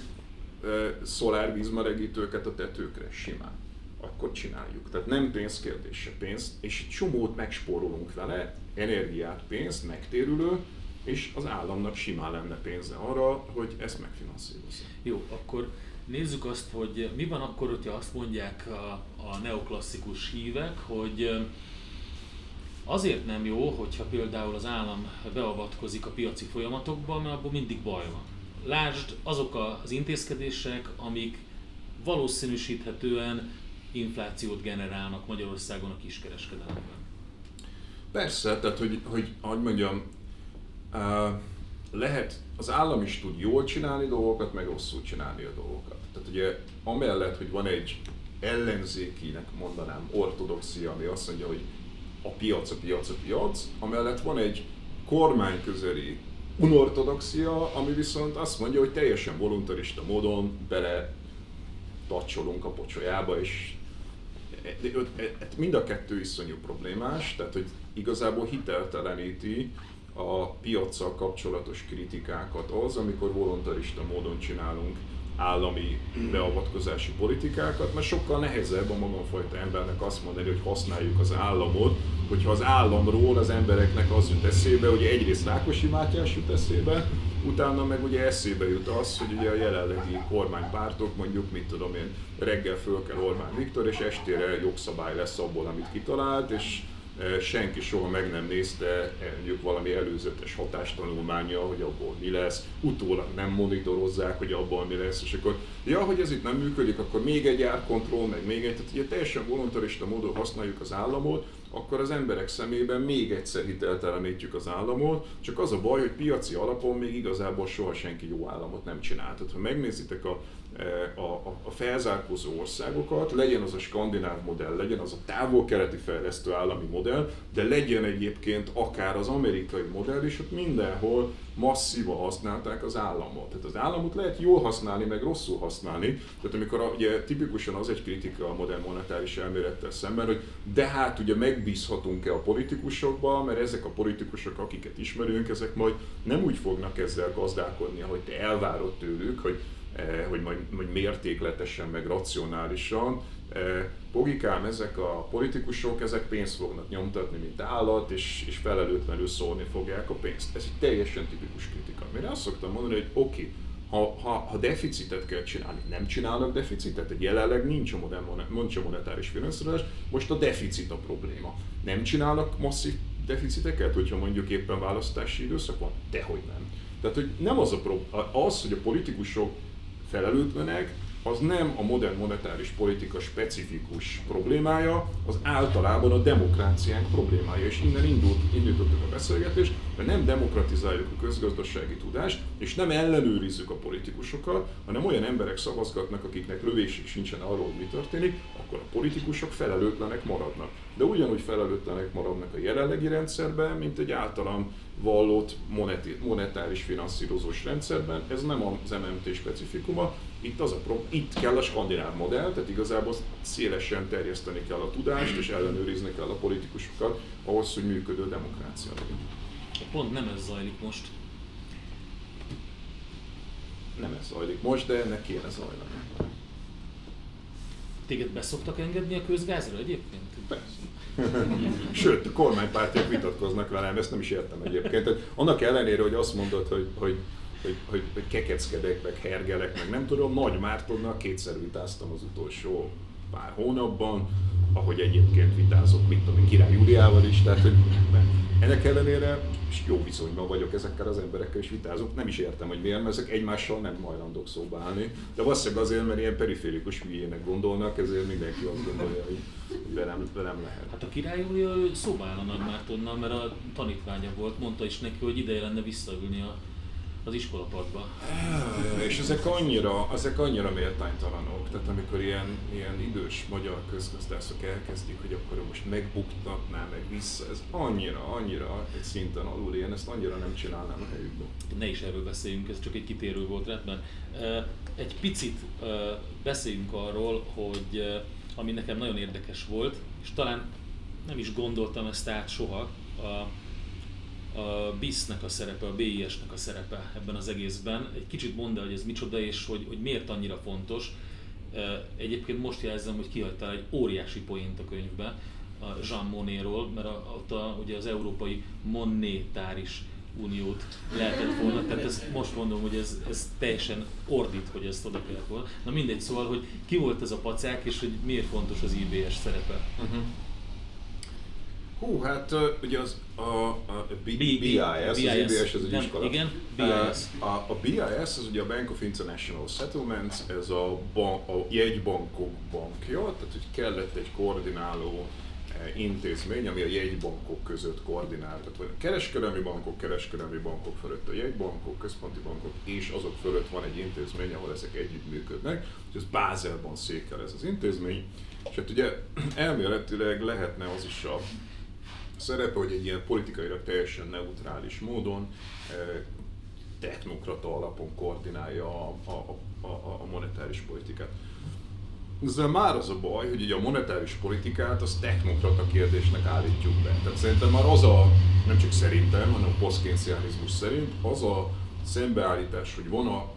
e, szolárvízmelegítőket a tetőkre? Simán. Akkor csináljuk. Tehát nem pénz kérdése, pénz, és egy csomót megspórolunk vele, energiát, pénzt, megtérülő, és az államnak simán lenne pénze arra, hogy ezt megfinanszírozza. Jó, akkor nézzük azt, hogy mi van akkor, hogyha azt mondják a, a neoklasszikus hívek, hogy azért nem jó, hogyha például az állam beavatkozik a piaci folyamatokba, mert abból mindig baj van. Lásd azok az intézkedések, amik valószínűsíthetően inflációt generálnak Magyarországon a kiskereskedelemben. Persze, tehát hogy, hogy ahogy mondjam, lehet, az állam is tud jól csinálni dolgokat, meg rosszul csinálni a dolgokat. Tehát ugye amellett, hogy van egy ellenzékinek mondanám ortodoxia, ami azt mondja, hogy a piac, a piac, a piac, amellett van egy kormányközeli unortodoxia, ami viszont azt mondja, hogy teljesen voluntarista módon bele tacsolunk a pocsolyába, és mind a kettő iszonyú problémás, tehát hogy igazából hitelteleníti a piaccal kapcsolatos kritikákat az, amikor voluntarista módon csinálunk állami beavatkozási politikákat, mert sokkal nehezebb a magamfajta embernek azt mondani, hogy használjuk az államot, hogyha az államról az embereknek az jut eszébe, hogy egyrészt Rákosi Mátyás jut eszébe, utána meg ugye eszébe jut az, hogy ugye a jelenlegi kormánypártok mondjuk, mit tudom én, reggel föl kell Orbán Viktor, és estére jogszabály lesz abból, amit kitalált, és senki soha meg nem nézte mondjuk valami előzetes hatástanulmánya, hogy abból mi lesz, utólag nem monitorozzák, hogy abból mi lesz, és akkor, ja, hogy ez itt nem működik, akkor még egy árkontroll, meg még egy, tehát ugye teljesen voluntarista módon használjuk az államot, akkor az emberek szemében még egyszer hiteltelenítjük az államot, csak az a baj, hogy piaci alapon még igazából soha senki jó államot nem csinált. Tehát ha megnézitek a E, a, a felzárkózó országokat, legyen az a skandináv modell, legyen az a távol-keleti fejlesztő állami modell, de legyen egyébként akár az amerikai modell, és ott mindenhol masszívan használták az államot. Tehát az államot lehet jól használni, meg rosszul használni. Tehát amikor ugye tipikusan az egy kritika a modern monetáris elmélettel szemben, hogy de hát ugye megbízhatunk-e a politikusokba, mert ezek a politikusok, akiket ismerünk, ezek majd nem úgy fognak ezzel gazdálkodni, ahogy te elvárod tőlük, hogy Eh, hogy majd, majd mértékletesen, meg racionálisan. Pogikám, ezek a politikusok, ezek pénzt fognak nyomtatni, mint állat, és, és felelőtlenül szólni fogják a pénzt. Ez egy teljesen tipikus kritika. Mire azt szoktam mondani, hogy oké, okay, ha, ha, ha deficitet kell csinálni, nem csinálnak deficitet, egy jelenleg nincs a, modern, nincs monetáris finanszírozás, most a deficit a probléma. Nem csinálnak masszív deficiteket, hogyha mondjuk éppen választási időszak van? Dehogy nem. Tehát, hogy nem az a probléma, az, hogy a politikusok felelőtlenek, az nem a modern monetáris politika specifikus problémája, az általában a demokráciánk problémája, és innen indult, indítottuk a beszélgetést, mert nem demokratizáljuk a közgazdasági tudást, és nem ellenőrizzük a politikusokat, hanem olyan emberek szavazgatnak, akiknek lövésük sincsen arról, hogy mi történik, akkor a politikusok felelőtlenek maradnak. De ugyanúgy felelőtlenek maradnak a jelenlegi rendszerben, mint egy általam vallott monetáris finanszírozós rendszerben. Ez nem az MMT specifikuma, itt, az a pro, itt kell a skandináv modell, tehát igazából szélesen terjeszteni kell a tudást, és ellenőrizni kell a politikusokat ahhoz, hogy működő demokrácia legyen. Pont nem ez zajlik most. Nem ez zajlik most, de ennek kéne zajlani. Téged beszoktak engedni a közgázra egyébként? Persze. Sőt, a kormánypártiak vitatkoznak velem, ezt nem is értem egyébként. Tehát annak ellenére, hogy azt mondod, hogy, hogy hogy, hogy, hogy kekeckedek, meg hergelek, meg nem tudom, Nagy Mártonnal kétszer vitáztam az utolsó pár hónapban, ahogy egyébként vitázok, mit Király Júliával is, tehát hogy ennek ellenére és jó viszonyban vagyok ezekkel az emberekkel, és vitázok. Nem is értem, hogy miért, mert ezek egymással nem hajlandók szóba állni. De valószínűleg azért, mert ilyen periférikus hülyének gondolnak, ezért mindenki azt gondolja, hogy velem, velem lehet. Hát a király Júlia szóba áll a Nagy Mártonnal, mert a tanítványa volt, mondta is neki, hogy ideje lenne visszaülni a az iskolapadba. És ezek annyira, ezek annyira méltánytalanok, tehát amikor ilyen, ilyen idős magyar közgazdászok elkezdik, hogy akkor most megbuktatná, meg vissza, ez annyira, annyira egy szinten alul, én ezt annyira nem csinálnám a helyükben. Ne is erről beszéljünk, ez csak egy kitérő volt rendben. Egy picit beszéljünk arról, hogy ami nekem nagyon érdekes volt, és talán nem is gondoltam ezt át soha, a a BIS-nek a szerepe, a BIS-nek a szerepe ebben az egészben. Egy kicsit mondd el, hogy ez micsoda, és hogy, hogy miért annyira fontos. Egyébként most jelzem, hogy kihagytál egy óriási poént a könyvbe, a Jean Monnéról, mert a, ott a, ugye az Európai Monétáris Uniót lehetett volna, tehát ezt most mondom, hogy ez, ez teljesen ordít, hogy ezt oda kellett volna. Na mindegy, szóval, hogy ki volt ez a pacák, és hogy miért fontos az IBS szerepe. Uh-huh. Hú, hát ugye az a, a BIS, az IBS, az egy iskola. Igen, BIS. A, a BIS az ugye a Bank of International Settlements, ez a, ban, a jegybankok bankja, tehát hogy kellett egy koordináló e, intézmény, ami a jegybankok között koordinál. Tehát a kereskedelmi bankok, kereskedelmi bankok fölött a jegybankok, központi bankok, és azok fölött van egy intézmény, ahol ezek együtt működnek. És ez Bázelban székel ez az intézmény. És hát ugye elméletileg lehetne az is a szerepe, hogy egy ilyen politikailag teljesen neutrális módon eh, technokrata alapon koordinálja a, a, a, a monetáris politikát. Ezzel már az a baj, hogy ugye a monetáris politikát az technokrata kérdésnek állítjuk be. Tehát szerintem már az a, nem csak szerintem, hanem a posztkénciánizmus szerint, az a szembeállítás, hogy van a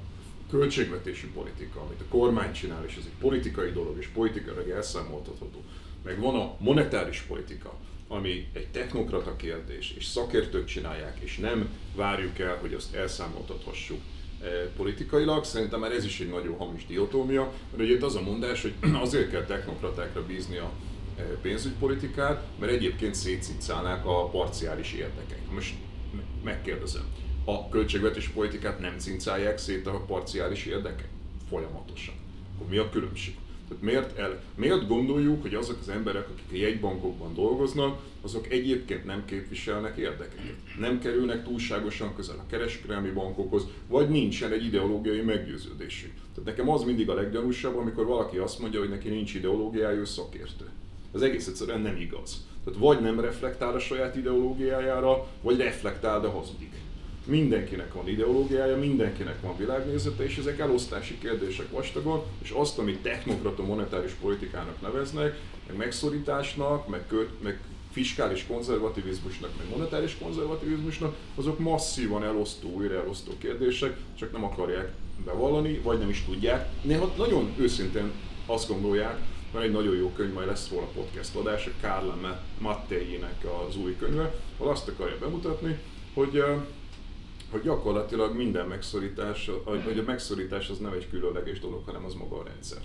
költségvetési politika, amit a kormány csinál, és ez egy politikai dolog, és politikailag elszámoltatható. Meg van a monetáris politika, ami egy technokrata kérdés, és szakértők csinálják, és nem várjuk el, hogy azt elszámoltathassuk eh, politikailag, szerintem már ez is egy nagyon hamis diotómia, mert ugye itt az a mondás, hogy azért kell technokratákra bízni a eh, pénzügypolitikát, mert egyébként szétszicálnák a parciális érdekek. Most megkérdezem, a költségvetés politikát nem cincálják szét a parciális érdekek? Folyamatosan. Akkor mi a különbség? Tehát miért, el, miért gondoljuk, hogy azok az emberek, akik a jegybankokban dolgoznak, azok egyébként nem képviselnek érdekeket? Nem kerülnek túlságosan közel a kereskedelmi bankokhoz, vagy nincsen egy ideológiai meggyőződésük. Tehát nekem az mindig a leggyanúsabb, amikor valaki azt mondja, hogy neki nincs ideológiája, ő szakértő. Ez egész egyszerűen nem igaz. Tehát vagy nem reflektál a saját ideológiájára, vagy reflektál, de hazudik mindenkinek van ideológiája, mindenkinek van világnézete, és ezek elosztási kérdések vastagon, és azt, amit technokrata monetáris politikának neveznek, meg megszorításnak, meg, köt, meg fiskális konzervativizmusnak, meg monetáris konzervativizmusnak, azok masszívan elosztó, újra elosztó kérdések, csak nem akarják bevallani, vagy nem is tudják. Néha nagyon őszintén azt gondolják, mert egy nagyon jó könyv, majd lesz róla podcast adás, a Carla Matteinek az új könyve, ahol azt akarja bemutatni, hogy hogy gyakorlatilag minden megszorítás, hogy a megszorítás az nem egy különleges dolog, hanem az maga a rendszer.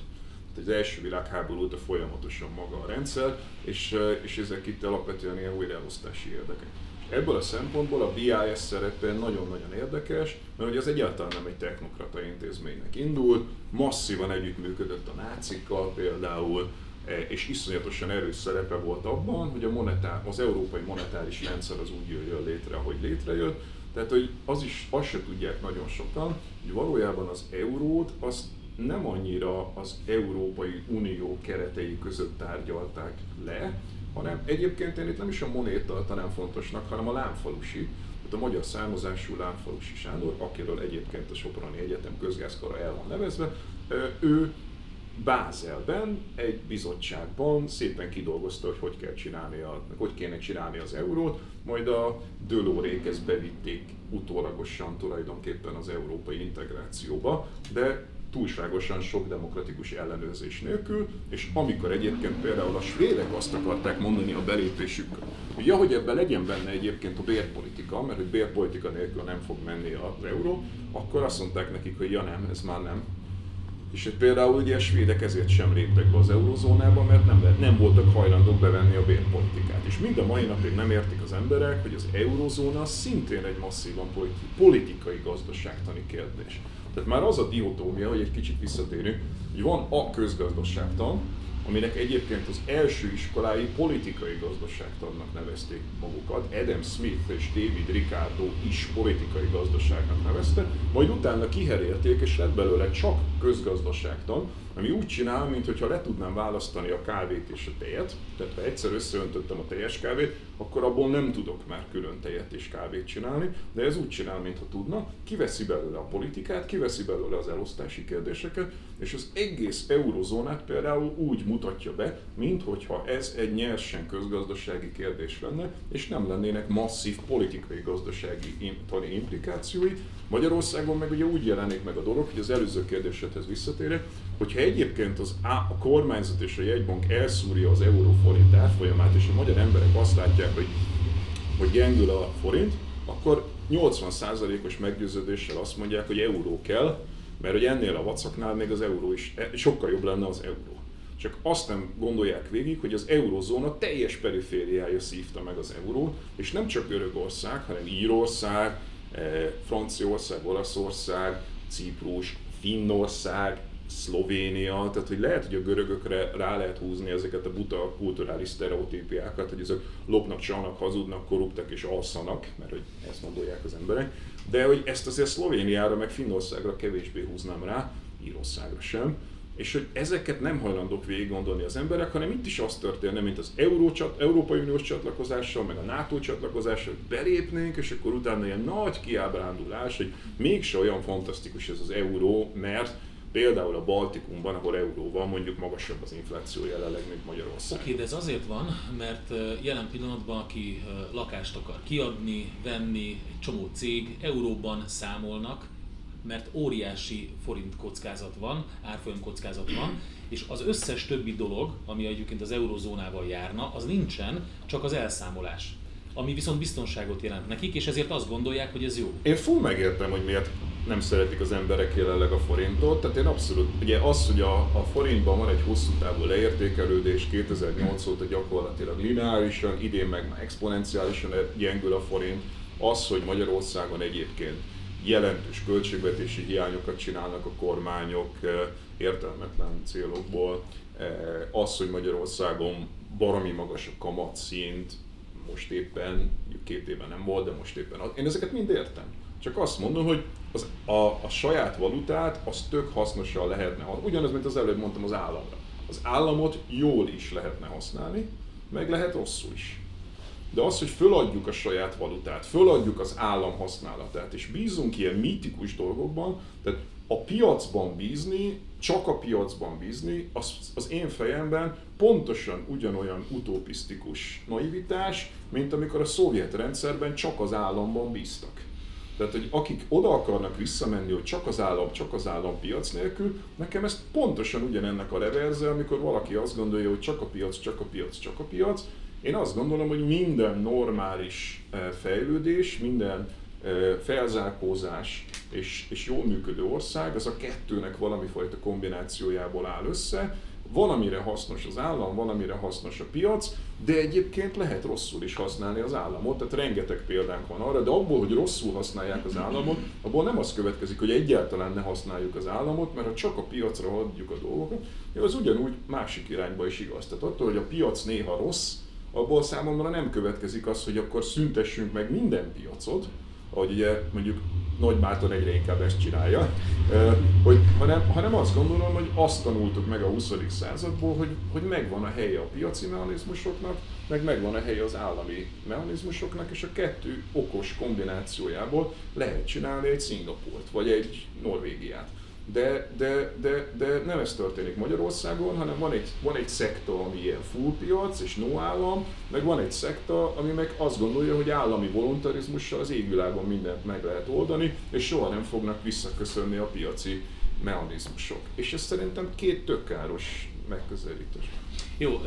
Tehát az első világháború óta folyamatosan maga a rendszer, és, és ezek itt alapvetően ilyen újraelosztási érdekek. Ebből a szempontból a BIS szerepe nagyon-nagyon érdekes, mert ugye az egyáltalán nem egy technokrata intézménynek indult, masszívan együttműködött a nácikkal például, e, és iszonyatosan erős szerepe volt abban, hogy a monetár, az európai monetáris rendszer az úgy jöjjön létre, ahogy létrejött, tehát, hogy az is, azt se tudják nagyon sokan, hogy valójában az eurót azt nem annyira az Európai Unió keretei között tárgyalták le, hanem egyébként én itt nem is a monéta tartanám fontosnak, hanem a lámfalusi, tehát a magyar származású Lámfalusi Sándor, akiről egyébként a Soproni Egyetem közgázkara el van nevezve, ő Bázelben egy bizottságban szépen kidolgozta, hogy hogy kell csinálni, a, hogy kéne csinálni az eurót, majd a Dölórék ezt bevitték utólagosan tulajdonképpen az európai integrációba, de túlságosan sok demokratikus ellenőrzés nélkül, és amikor egyébként például a svédek azt akarták mondani a belépésükről, hogy ja, hogy ebben legyen benne egyébként a bérpolitika, mert hogy bérpolitika nélkül nem fog menni az euró, akkor azt mondták nekik, hogy ja nem, ez már nem, és hogy például ugye a svédek ezért sem léptek be az eurozónába, mert nem, nem voltak hajlandók bevenni a bérpolitikát. És mind a mai napig nem értik az emberek, hogy az eurozóna szintén egy masszívan politikai gazdaságtani kérdés. Tehát már az a diotómia, hogy egy kicsit visszatérünk, hogy van a közgazdaságtan, aminek egyébként az első iskolái politikai gazdaságtannak nevezték magukat. Adam Smith és David Ricardo is politikai gazdaságnak nevezte, majd utána kiherélték, és lett belőle csak közgazdaságtan, ami úgy csinál, mintha le tudnám választani a kávét és a tejet, tehát ha egyszer összeöntöttem a teljes kávét, akkor abból nem tudok már külön tejet és kávét csinálni, de ez úgy csinál, mintha tudna, kiveszi belőle a politikát, kiveszi belőle az elosztási kérdéseket, és az egész eurozónát például úgy mutatja be, minthogyha ez egy nyersen közgazdasági kérdés lenne, és nem lennének masszív politikai gazdasági implikációi. Magyarországon meg ugye úgy jelenik meg a dolog, hogy az előző kérdésedhez visszatérek, hogyha egyébként az a, a kormányzat és a jegybank elszúrja az euróforint árfolyamát, és a magyar emberek azt látják, hogy, hogy gyengül a forint, akkor 80%-os meggyőződéssel azt mondják, hogy euró kell, mert hogy ennél a vacaknál még az euró is e, sokkal jobb lenne az euró. Csak azt nem gondolják végig, hogy az eurozóna teljes perifériája szívta meg az eurót, és nem csak Görögország, hanem Írország, e, Franciaország, Olaszország, Ciprus, Finnország, Szlovénia, tehát hogy lehet, hogy a görögökre rá lehet húzni ezeket a buta kulturális sztereotípiákat, hogy ezek lopnak, csalnak, hazudnak, korruptak és alszanak, mert hogy ezt gondolják az emberek, de hogy ezt azért Szlovéniára meg Finnországra kevésbé húznám rá, Írországra sem, és hogy ezeket nem hajlandók végig gondolni az emberek, hanem itt is az történne, mint az Euró, Európai Uniós csatlakozással, meg a NATO csatlakozással, hogy belépnénk, és akkor utána ilyen nagy kiábrándulás, hogy mégse olyan fantasztikus ez az euró, mert Például a Baltikumban, ahol euró van, mondjuk magasabb az infláció jelenleg, mint Magyarország. Oké, de ez azért van, mert jelen pillanatban, aki lakást akar kiadni, venni, egy csomó cég euróban számolnak, mert óriási forint kockázat van, árfolyam kockázat van, és az összes többi dolog, ami egyébként az eurozónával járna, az nincsen, csak az elszámolás ami viszont biztonságot jelent nekik, és ezért azt gondolják, hogy ez jó. Én full megértem, hogy miért nem szeretik az emberek jelenleg a forintot. Tehát én abszolút, ugye az, hogy a, a forintban van egy hosszú távú leértékelődés, 2008 óta gyakorlatilag lineárisan, idén meg már exponenciálisan gyengül a forint, az, hogy Magyarországon egyébként jelentős költségvetési hiányokat csinálnak a kormányok eh, értelmetlen célokból, eh, az, hogy Magyarországon baromi magas a kamatszint, most éppen, két éve nem volt, de most éppen. Én ezeket mind értem. Csak azt mondom, hogy az, a, a saját valutát az tök hasznosan lehetne, ugyanaz, mint az előbb mondtam az államra. Az államot jól is lehetne használni, meg lehet rosszul is. De az, hogy föladjuk a saját valutát, föladjuk az állam használatát, és bízunk ilyen mítikus dolgokban, tehát a piacban bízni, csak a piacban bízni, az, az én fejemben pontosan ugyanolyan utopisztikus naivitás, mint amikor a szovjet rendszerben csak az államban bíztak. Tehát, hogy akik oda akarnak visszamenni, hogy csak az állam, csak az állam piac nélkül, nekem ez pontosan ugyanennek a reverze, amikor valaki azt gondolja, hogy csak a piac, csak a piac, csak a piac. Én azt gondolom, hogy minden normális eh, fejlődés, minden felzárkózás és, és jól működő ország, az a kettőnek valami fajta kombinációjából áll össze, valamire hasznos az állam, valamire hasznos a piac, de egyébként lehet rosszul is használni az államot, tehát rengeteg példánk van arra, de abból, hogy rosszul használják az államot, abból nem az következik, hogy egyáltalán ne használjuk az államot, mert ha csak a piacra adjuk a dolgokat, az ugyanúgy másik irányba is igaz. Tehát attól, hogy a piac néha rossz, abból számomra nem következik az, hogy akkor szüntessünk meg minden piacot, ahogy ugye mondjuk nagy Márton egyre inkább ezt csinálja, hogy, hanem, hanem azt gondolom, hogy azt tanultuk meg a 20. századból, hogy, hogy megvan a helye a piaci mechanizmusoknak, meg megvan a helye az állami mechanizmusoknak, és a kettő okos kombinációjából lehet csinálni egy Szingapurt, vagy egy Norvégiát de, de, de, de nem ez történik Magyarországon, hanem van egy, van egy szekta, ami ilyen full piac és no állam, meg van egy szekta, ami meg azt gondolja, hogy állami voluntarizmussal az égvilágon mindent meg lehet oldani, és soha nem fognak visszaköszönni a piaci mechanizmusok. És ez szerintem két tök megközelítés. Jó,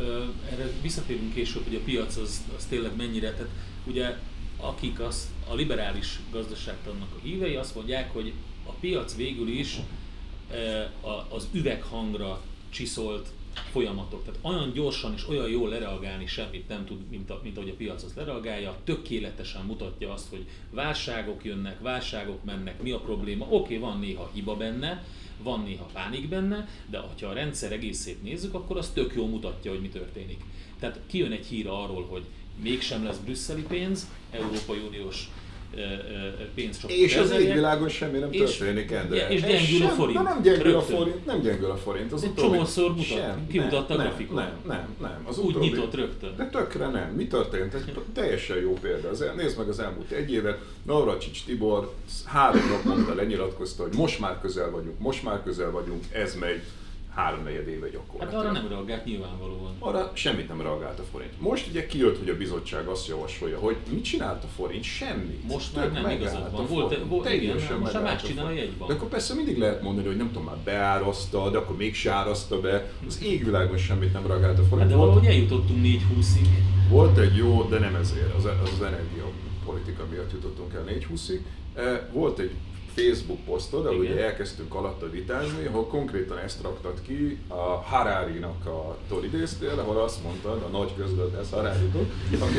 erre visszatérünk később, hogy a piac az, az tényleg mennyire, tehát ugye akik az, a liberális gazdaságtannak a hívei azt mondják, hogy a piac végül is az üveghangra csiszolt folyamatok. Tehát olyan gyorsan és olyan jól lereagálni semmit nem tud, mint, a, mint ahogy a piac azt lereagálja. Tökéletesen mutatja azt, hogy válságok jönnek, válságok mennek, mi a probléma. Oké, okay, van néha hiba benne, van néha pánik benne, de ha a rendszer egészét nézzük, akkor az tök jól mutatja, hogy mi történik. Tehát kijön egy hír arról, hogy mégsem lesz brüsszeli pénz, Európai Uniós pénzt csak És az égvilágon semmi nem történik, Endre. És gyengül a forint. Nem gyengül a forint, nem gyengül a forint. Az utóbbi... Csomószor mutat, sem, kimutatta nem, a grafikon. Nem, nem, nem. Az Úgy utóbbi... nyitott rögtön. De tökre nem. Mi történt? Ez teljesen jó példa. Az, nézd meg az elmúlt egy évet. Navracsics Tibor három naponta lenyilatkozta, hogy most már közel vagyunk, most már közel vagyunk, ez megy háromnegyed éve gyakorlatilag. Hát arra nem reagált nyilvánvalóan. Arra semmit nem reagált a forint. Most ugye kijött, hogy a bizottság azt javasolja, hogy mit csinált a forint? Semmi. Most már nem igazad van. Volt, volt, igen, most már megcsinál a jegybank. De akkor persze mindig lehet mondani, hogy nem tudom, már beáraszta, de akkor még áraszta be. Az égvilágon semmit nem reagált a forint. Hát de valahogy eljutottunk 4-20-ig. Volt egy jó, de nem ezért, az, az, az energiapolitika miatt jutottunk el 4-20-ig. Eh, volt egy Facebook posztod, ahol ugye elkezdtünk alatta vitázni, ahol konkrétan ezt raktad ki a Harari-nak a idéztél, ahol azt mondtad, a nagy közgazdász harari aki,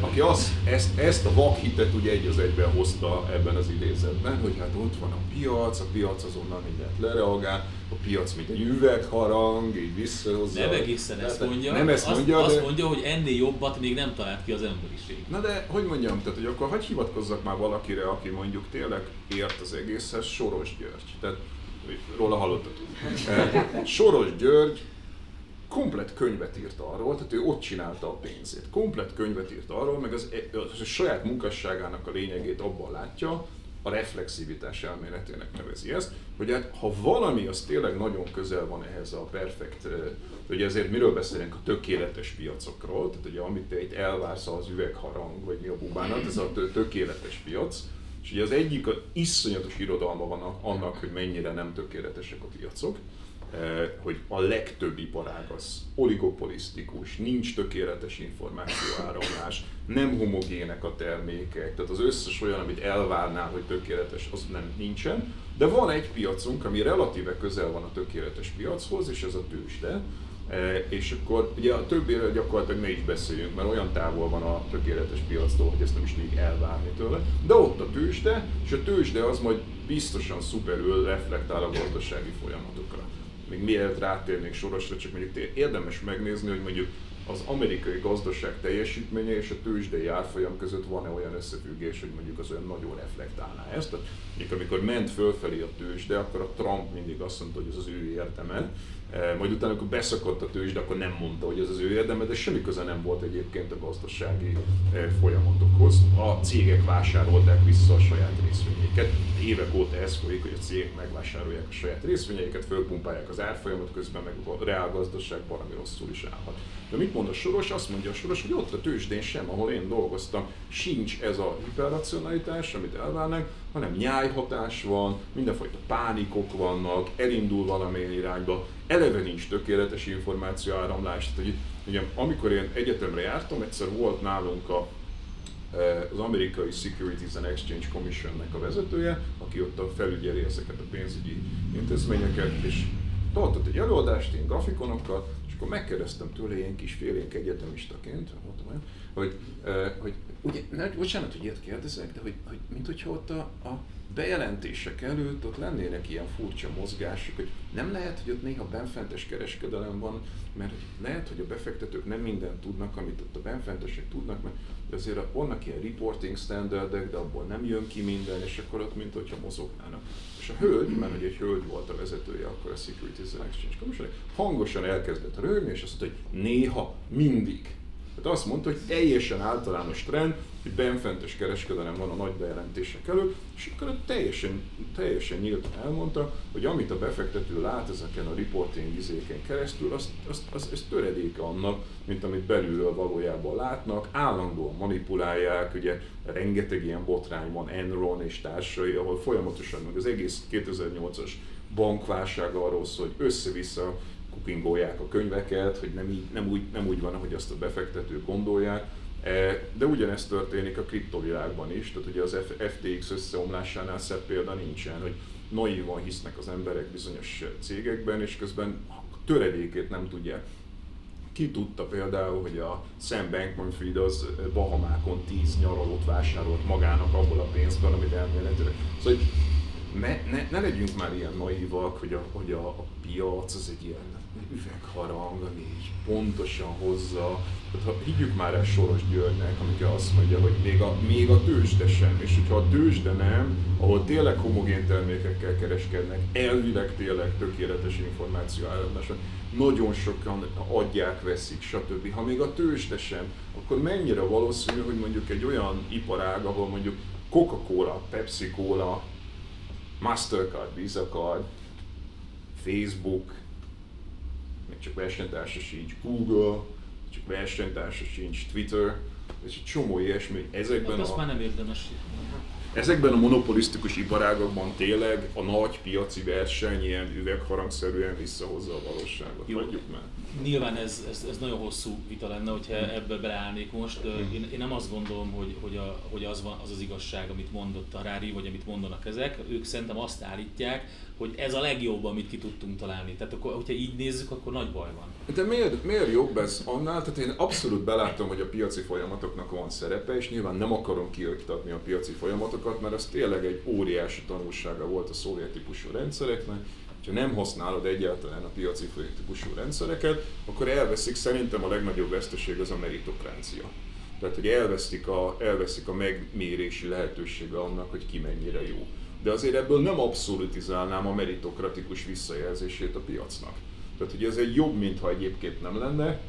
aki azt, ezt, ezt a vakhitet ugye egy az egyben hozta ebben az idézetben, hogy hát ott van a piac, a piac azonnal mindent lereagál, a piac mint egy üvegharang, így visszahozza. Nem egészen ezt mondja, nem ezt mondja azt, de... azt mondja, hogy ennél jobbat még nem talált ki az emberiség. Na de, hogy mondjam, tehát hogy akkor hogy hivatkozzak már valakire, aki mondjuk tényleg ért az egészhez, Soros György. Tehát róla hallottatok. Eh, Soros György komplet könyvet írt arról, tehát ő ott csinálta a pénzét. Komplet könyvet írt arról, meg az, az a saját munkasságának a lényegét abban látja, a reflexivitás elméletének nevezi ezt, hogy hát, ha valami az tényleg nagyon közel van ehhez a perfekt, hogy ezért miről beszélünk a tökéletes piacokról, tehát ugye amit te itt elvársz az üvegharang, vagy mi a bubánat, ez a tökéletes piac, és ugye az egyik a iszonyatos irodalma van annak, hogy mennyire nem tökéletesek a piacok, hogy a legtöbb iparág az oligopolisztikus, nincs tökéletes információáramlás, nem homogének a termékek, tehát az összes olyan, amit elvárnál, hogy tökéletes, az nem nincsen. De van egy piacunk, ami relatíve közel van a tökéletes piachoz, és ez a tőzsde. E, és akkor ugye a többéről gyakorlatilag ne is beszéljünk, mert olyan távol van a tökéletes piactól, hogy ezt nem is tudjuk elvárni tőle. De ott a tőzsde, és a tőzsde az majd biztosan szuperül reflektál a gazdasági folyamatokra még mielőtt rátérnék sorosra, csak mondjuk érdemes megnézni, hogy mondjuk az amerikai gazdaság teljesítménye és a tőzsdei árfolyam között van-e olyan összefüggés, hogy mondjuk az olyan nagyon reflektálná ezt. Tehát amikor ment fölfelé a tőzsde, akkor a Trump mindig azt mondta, hogy ez az ő érdeme, majd utána, amikor beszakadt a tőzsde, akkor nem mondta, hogy ez az ő érdeme, de semmi köze nem volt egyébként a gazdasági folyamatokhoz. A cégek vásárolták vissza a saját részvényeiket. Évek óta ez folyik, hogy a cégek megvásárolják a saját részvényeiket, fölpumpálják az árfolyamot, közben meg a reálgazdaság valami rosszul is állhat. De mit mond a Soros? Azt mondja a Soros, hogy ott a tőzsdén sem, ahol én dolgoztam, sincs ez a hiperracionalitás, amit elvárnak, hanem nyájhatás van, mindenfajta pánikok vannak, elindul valamilyen irányba, eleve nincs tökéletes információáramlás. Tehát, hogy, ugye, amikor én egyetemre jártam, egyszer volt nálunk a, e, az amerikai Securities and Exchange Commissionnek a vezetője, aki ott a felügyeli ezeket a pénzügyi intézményeket, és tartott egy előadást én grafikonokkal, akkor megkérdeztem tőle ilyen kis félénk egyetemistaként, mondtam, hogy, hogy ugye, ne, bocsánat, hogy ilyet kérdezek, de hogy, hogy mint hogyha ott a, a bejelentések előtt ott lennének ilyen furcsa mozgások, hogy nem lehet, hogy ott néha benfentes kereskedelem van, mert lehet, hogy a befektetők nem mindent tudnak, amit ott a benfentesek tudnak, mert azért vannak ilyen reporting standardek, de abból nem jön ki minden, és akkor ott mint hogyha mozognának. És a hölgy, mert hogy egy hölgy volt a vezetője akkor a Securities and Exchange Commission, hangosan elkezdett rögni, és azt mondta, hogy néha, mindig. Tehát azt mondta, hogy teljesen általános trend, hogy benfentes kereskedelem van a nagy bejelentések előtt, és akkor teljesen, teljesen nyíltan elmondta, hogy amit a befektető lát ezeken a reporting izéken keresztül, az, az, az, az töredéke annak, mint amit belülről valójában látnak, állandóan manipulálják, ugye rengeteg ilyen botrány van, Enron és társai, ahol folyamatosan meg az egész 2008-as bankválság arról szól, hogy össze-vissza kupingolják a könyveket, hogy nem, nem, úgy, nem úgy van, ahogy azt a befektetők gondolják. De ugyanezt történik a kriptovilágban is, tehát ugye az FTX összeomlásánál szebb példa nincsen, hogy naívan hisznek az emberek bizonyos cégekben, és közben töredékét nem tudják. Ki tudta például, hogy a Sam Bankman-Fried az Bahamákon 10 nyaralót vásárolt magának abból a pénzből, amit elméletileg. Szóval ne, ne, ne legyünk már ilyen naívak, hogy a, hogy a, a piac az egy ilyen üvegharang, ami pontosan hozza. Tehát ha higgyük már el Soros Györgynek, amikor azt mondja, hogy még a, még a tőzsde sem, és hogyha a tőzsde nem, ahol tényleg homogén termékekkel kereskednek, elvileg tényleg tökéletes információ áramlás, nagyon sokan adják, veszik, stb. Ha még a tőzsde sem, akkor mennyire valószínű, hogy mondjuk egy olyan iparág, ahol mondjuk Coca-Cola, Pepsi-Cola, Mastercard, Visa Card, Facebook, még csak versenytársa sincs, Google, csak versenytársa sincs, Twitter, és egy csomó ilyesmi. Ezekben hát a... már nem érdemes Ezekben a monopolisztikus iparágokban tényleg a nagy piaci verseny ilyen üvegharangszerűen visszahozza a valóságot. Jó, már. Nyilván ez, ez, ez, nagyon hosszú vita lenne, hogyha ebbe beleállnék most. Hmm. Én, én nem azt gondolom, hogy, hogy, a, hogy az, van, az az igazság, amit mondott a Rári, vagy amit mondanak ezek. Ők szerintem azt állítják, hogy ez a legjobb, amit ki tudtunk találni. Tehát akkor, hogyha így nézzük, akkor nagy baj van. De miért, miért jobb ez annál? Tehát én abszolút belátom, hogy a piaci folyamatoknak van szerepe, és nyilván nem akarom kioktatni a piaci folyamatokat, mert ez tényleg egy óriási tanulsága volt a szovjet típusú rendszereknek, ha nem használod egyáltalán a piaci típusú rendszereket, akkor elveszik, szerintem a legnagyobb veszteség az a meritokrácia. Tehát, hogy elveszik a, elveszik a megmérési lehetősége annak, hogy ki mennyire jó de azért ebből nem abszolutizálnám a meritokratikus visszajelzését a piacnak. Tehát ugye ez egy jobb, mintha egyébként nem lenne,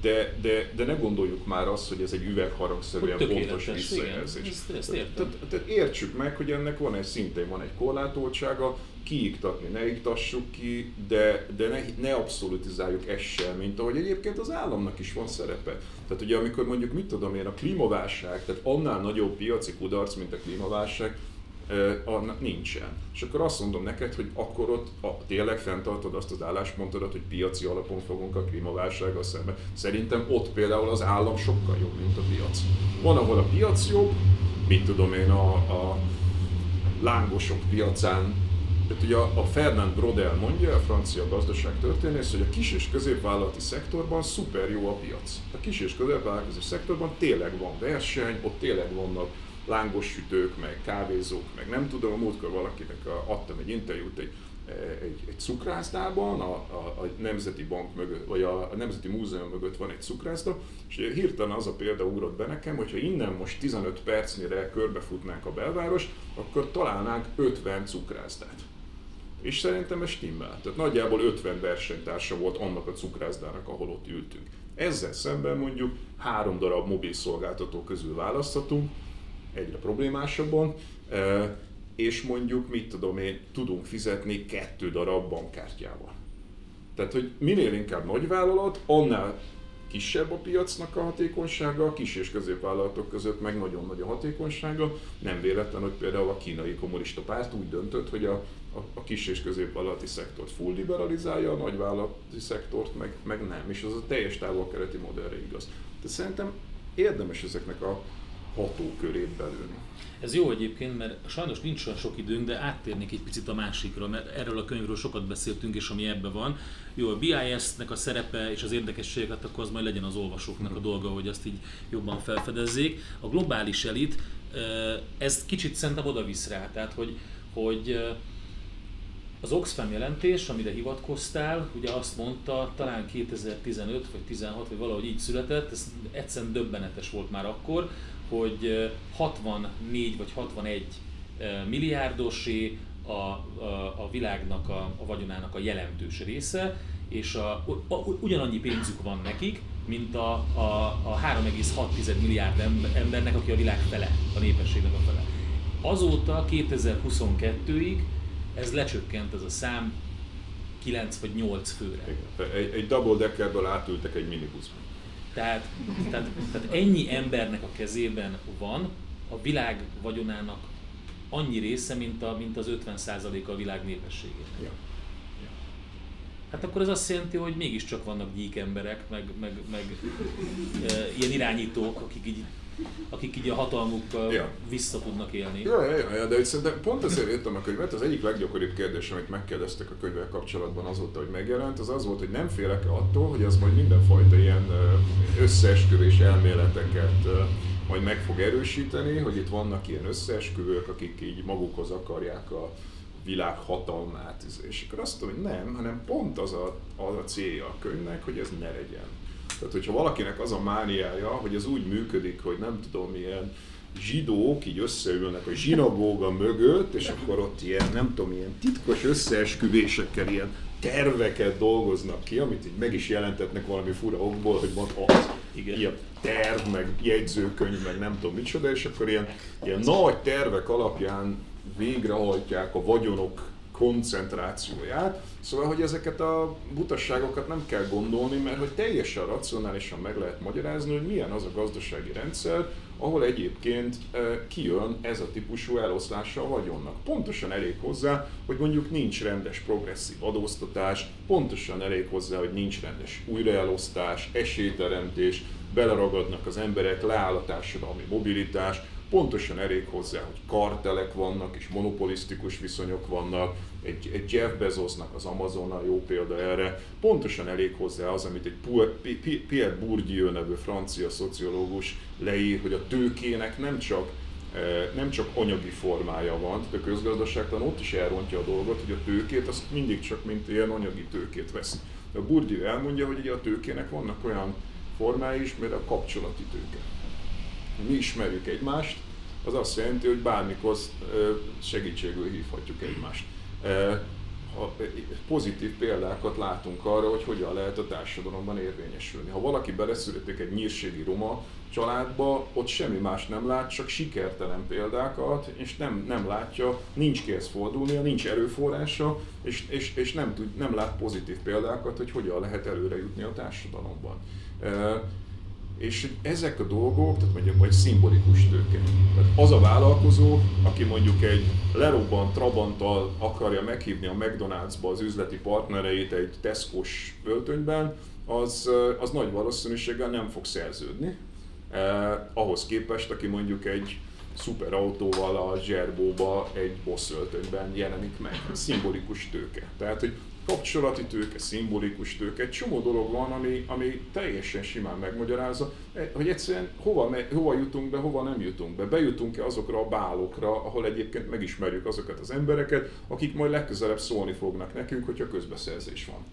de, de, de ne gondoljuk már azt, hogy ez egy üvegharangszerűen pontos visszajelzés. Tehát, tehát értsük meg, hogy ennek van egy szintén van egy korlátoltsága, kiiktatni ne iktassuk ki, de, de ne, ne abszolutizáljuk ezt sem, mint ahogy egyébként az államnak is van szerepe. Tehát ugye amikor mondjuk, mit tudom én, a klímaválság, tehát annál nagyobb piaci kudarc, mint a klímaválság, nincsen. És akkor azt mondom neked, hogy akkor ott a, tényleg fenntartod azt az álláspontodat, hogy piaci alapon fogunk a klímaválsággal szemben. Szerintem ott például az állam sokkal jobb, mint a piac. Van, ahol a piac jobb, mit tudom én, a, a lángosok piacán tehát ugye a Fernand Brodel mondja, a francia gazdaság történész, hogy a kis és középvállalati szektorban szuper jó a piac. A kis és középvállalati szektorban tényleg van verseny, ott tényleg vannak lángos sütők, meg kávézók, meg nem tudom, a múltkor valakinek adtam egy interjút egy, egy, egy cukrászdában, a, a, a Nemzeti Bank mögött, vagy a, a Nemzeti Múzeum mögött van egy cukrászda, és hirtelen az a példa ugrott be nekem, hogyha innen most 15 percnyire körbefutnánk a belváros, akkor találnánk 50 cukrászdát. És szerintem ez stimmel. Tehát nagyjából 50 versenytársa volt annak a cukrászdának, ahol ott ültünk. Ezzel szemben mondjuk három darab mobil szolgáltató közül választhatunk, egyre problémásabban, és mondjuk, mit tudom én, tudunk fizetni kettő darab bankkártyával. Tehát, hogy minél inkább nagyvállalat, annál kisebb a piacnak a hatékonysága, a kis és középvállalatok között meg nagyon nagy a hatékonysága. Nem véletlen, hogy például a kínai kommunista párt úgy döntött, hogy a, a, a kis és középvállalati szektort full liberalizálja, a nagyvállalati szektort meg, meg nem, és az a teljes távol-keleti modellre igaz. De szerintem érdemes ezeknek a hatókörét belülni. Ez jó egyébként, mert sajnos nincs olyan sok időnk, de áttérnék egy picit a másikra, mert erről a könyvről sokat beszéltünk, és ami ebben van. Jó, a BIS-nek a szerepe és az érdekességeket, akkor az majd legyen az olvasóknak a dolga, hogy azt így jobban felfedezzék. A globális elit, ez kicsit szerintem oda visz rá, tehát hogy, hogy az Oxfam jelentés, amire hivatkoztál, ugye azt mondta, talán 2015 vagy 16 vagy valahogy így született, ez egyszerűen döbbenetes volt már akkor, hogy 64 vagy 61 milliárdosé a, a, a világnak a, a vagyonának a jelentős része, és a, a, ugyanannyi pénzük van nekik, mint a, a, a 3,6 milliárd embernek, aki a világ fele, a népességnek a fele. Azóta 2022-ig ez lecsökkent ez a szám 9 vagy 8 főre. Egy, egy double deckerből átültek egy minibuszba. Tehát, tehát, tehát ennyi embernek a kezében van a világ vagyonának annyi része, mint, a, mint az 50% a világ népességének. Ja. Hát akkor ez azt jelenti, hogy mégiscsak vannak gyík emberek, meg, meg, meg e, ilyen irányítók, akik így akik így a hatalmukkal ja. vissza tudnak élni. Ja, ja, ja, ja de szerintem pont azért írtam a könyvet, az egyik leggyakoribb kérdés, amit megkérdeztek a könyvvel kapcsolatban azóta, hogy megjelent, az az volt, hogy nem félek attól, hogy az majd mindenfajta ilyen összeesküvés elméleteket majd meg fog erősíteni, hogy itt vannak ilyen összeesküvők, akik így magukhoz akarják a világ hatalmát, és akkor azt mondom, hogy nem, hanem pont az a, az a célja a könyvnek, hogy ez ne legyen. Tehát, hogyha valakinek az a mániája, hogy ez úgy működik, hogy nem tudom, milyen zsidók így összeülnek a zsinagóga mögött, és akkor ott ilyen, nem tudom, ilyen titkos összeesküvésekkel ilyen terveket dolgoznak ki, amit így meg is jelentetnek valami fura okból, hogy van az, Igen. ilyen terv, meg jegyzőkönyv, meg nem tudom micsoda, és akkor ilyen, ilyen nagy tervek alapján végrehajtják a vagyonok koncentrációját. Szóval, hogy ezeket a butasságokat nem kell gondolni, mert hogy teljesen racionálisan meg lehet magyarázni, hogy milyen az a gazdasági rendszer, ahol egyébként kijön ez a típusú eloszlása a vagyonnak. Pontosan elég hozzá, hogy mondjuk nincs rendes progresszív adóztatás, pontosan elég hozzá, hogy nincs rendes újraelosztás, esélyteremtés, beleragadnak az emberek, leáll a társadalmi mobilitás, pontosan elég hozzá, hogy kartelek vannak és monopolisztikus viszonyok vannak, egy, egy Jeff Bezosnak az Amazon a jó példa erre, pontosan elég hozzá az, amit egy Pierre Bourdieu nevű francia szociológus leír, hogy a tőkének nem csak e, nem csak anyagi formája van, tehát a közgazdaságtan ott is elrontja a dolgot, hogy a tőkét azt mindig csak mint ilyen anyagi tőkét vesz. A Bourdieu elmondja, hogy ugye a tőkének vannak olyan formái is, mint a kapcsolati tőke mi ismerjük egymást, az azt jelenti, hogy bármikor segítségül hívhatjuk egymást. Ha pozitív példákat látunk arra, hogy hogyan lehet a társadalomban érvényesülni. Ha valaki beleszületik egy nyírségi roma családba, ott semmi más nem lát, csak sikertelen példákat, és nem, nem látja, nincs kihez fordulnia, nincs erőforrása, és, és, és nem, tud, nem lát pozitív példákat, hogy hogyan lehet előre jutni a társadalomban. És ezek a dolgok, tehát mondjuk vagy szimbolikus tőke. Tehát az a vállalkozó, aki mondjuk egy lerobbant Trabanttal akarja meghívni a McDonald'sba az üzleti partnereit egy Tesco-s öltönyben, az, az nagy valószínűséggel nem fog szerződni. Eh, ahhoz képest, aki mondjuk egy szuperautóval a zserbóba egy boss öltönyben jelenik meg. Szimbolikus tőke. Tehát, hogy kapcsolati tőke, szimbolikus tőke, egy csomó dolog van, ami, ami teljesen simán megmagyarázza, eh, hogy egyszerűen hova, hova jutunk be, hova nem jutunk be. Bejutunk-e azokra a bálokra, ahol egyébként megismerjük azokat az embereket, akik majd legközelebb szólni fognak nekünk, hogyha közbeszerzés van.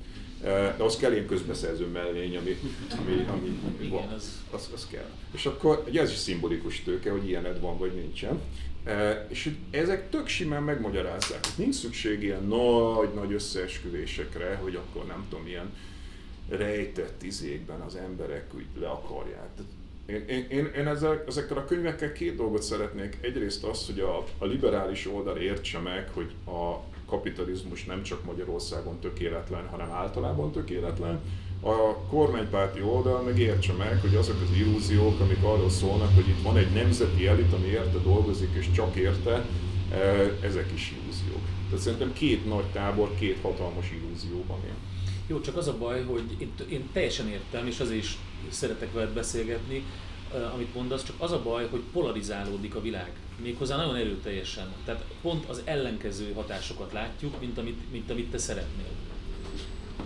Eh, de az kell ilyen közbeszerző mellény, ami, ami, ami van. Az, az kell. És akkor ez is szimbolikus tőke, hogy ilyened van vagy nincsen. És ezek tök simán megmagyarázzák. Nincs szükség ilyen nagy-nagy összeesküvésekre, hogy akkor nem tudom, ilyen rejtett izékben az emberek úgy le akarják. Én, én, én, én ezzel, ezekkel a könyvekkel két dolgot szeretnék. Egyrészt az, hogy a, a liberális oldal értse meg, hogy a kapitalizmus nem csak Magyarországon tökéletlen, hanem általában tökéletlen a kormánypárti oldal meg értse meg, hogy azok az illúziók, amik arról szólnak, hogy itt van egy nemzeti elit, ami érte dolgozik és csak érte, e, ezek is illúziók. Tehát szerintem két nagy tábor, két hatalmas illúzióban él. Jó, csak az a baj, hogy én, én teljesen értem, és azért is szeretek veled beszélgetni, e, amit mondasz, csak az a baj, hogy polarizálódik a világ. Méghozzá nagyon erőteljesen. Tehát pont az ellenkező hatásokat látjuk, mint amit, mint amit te szeretnél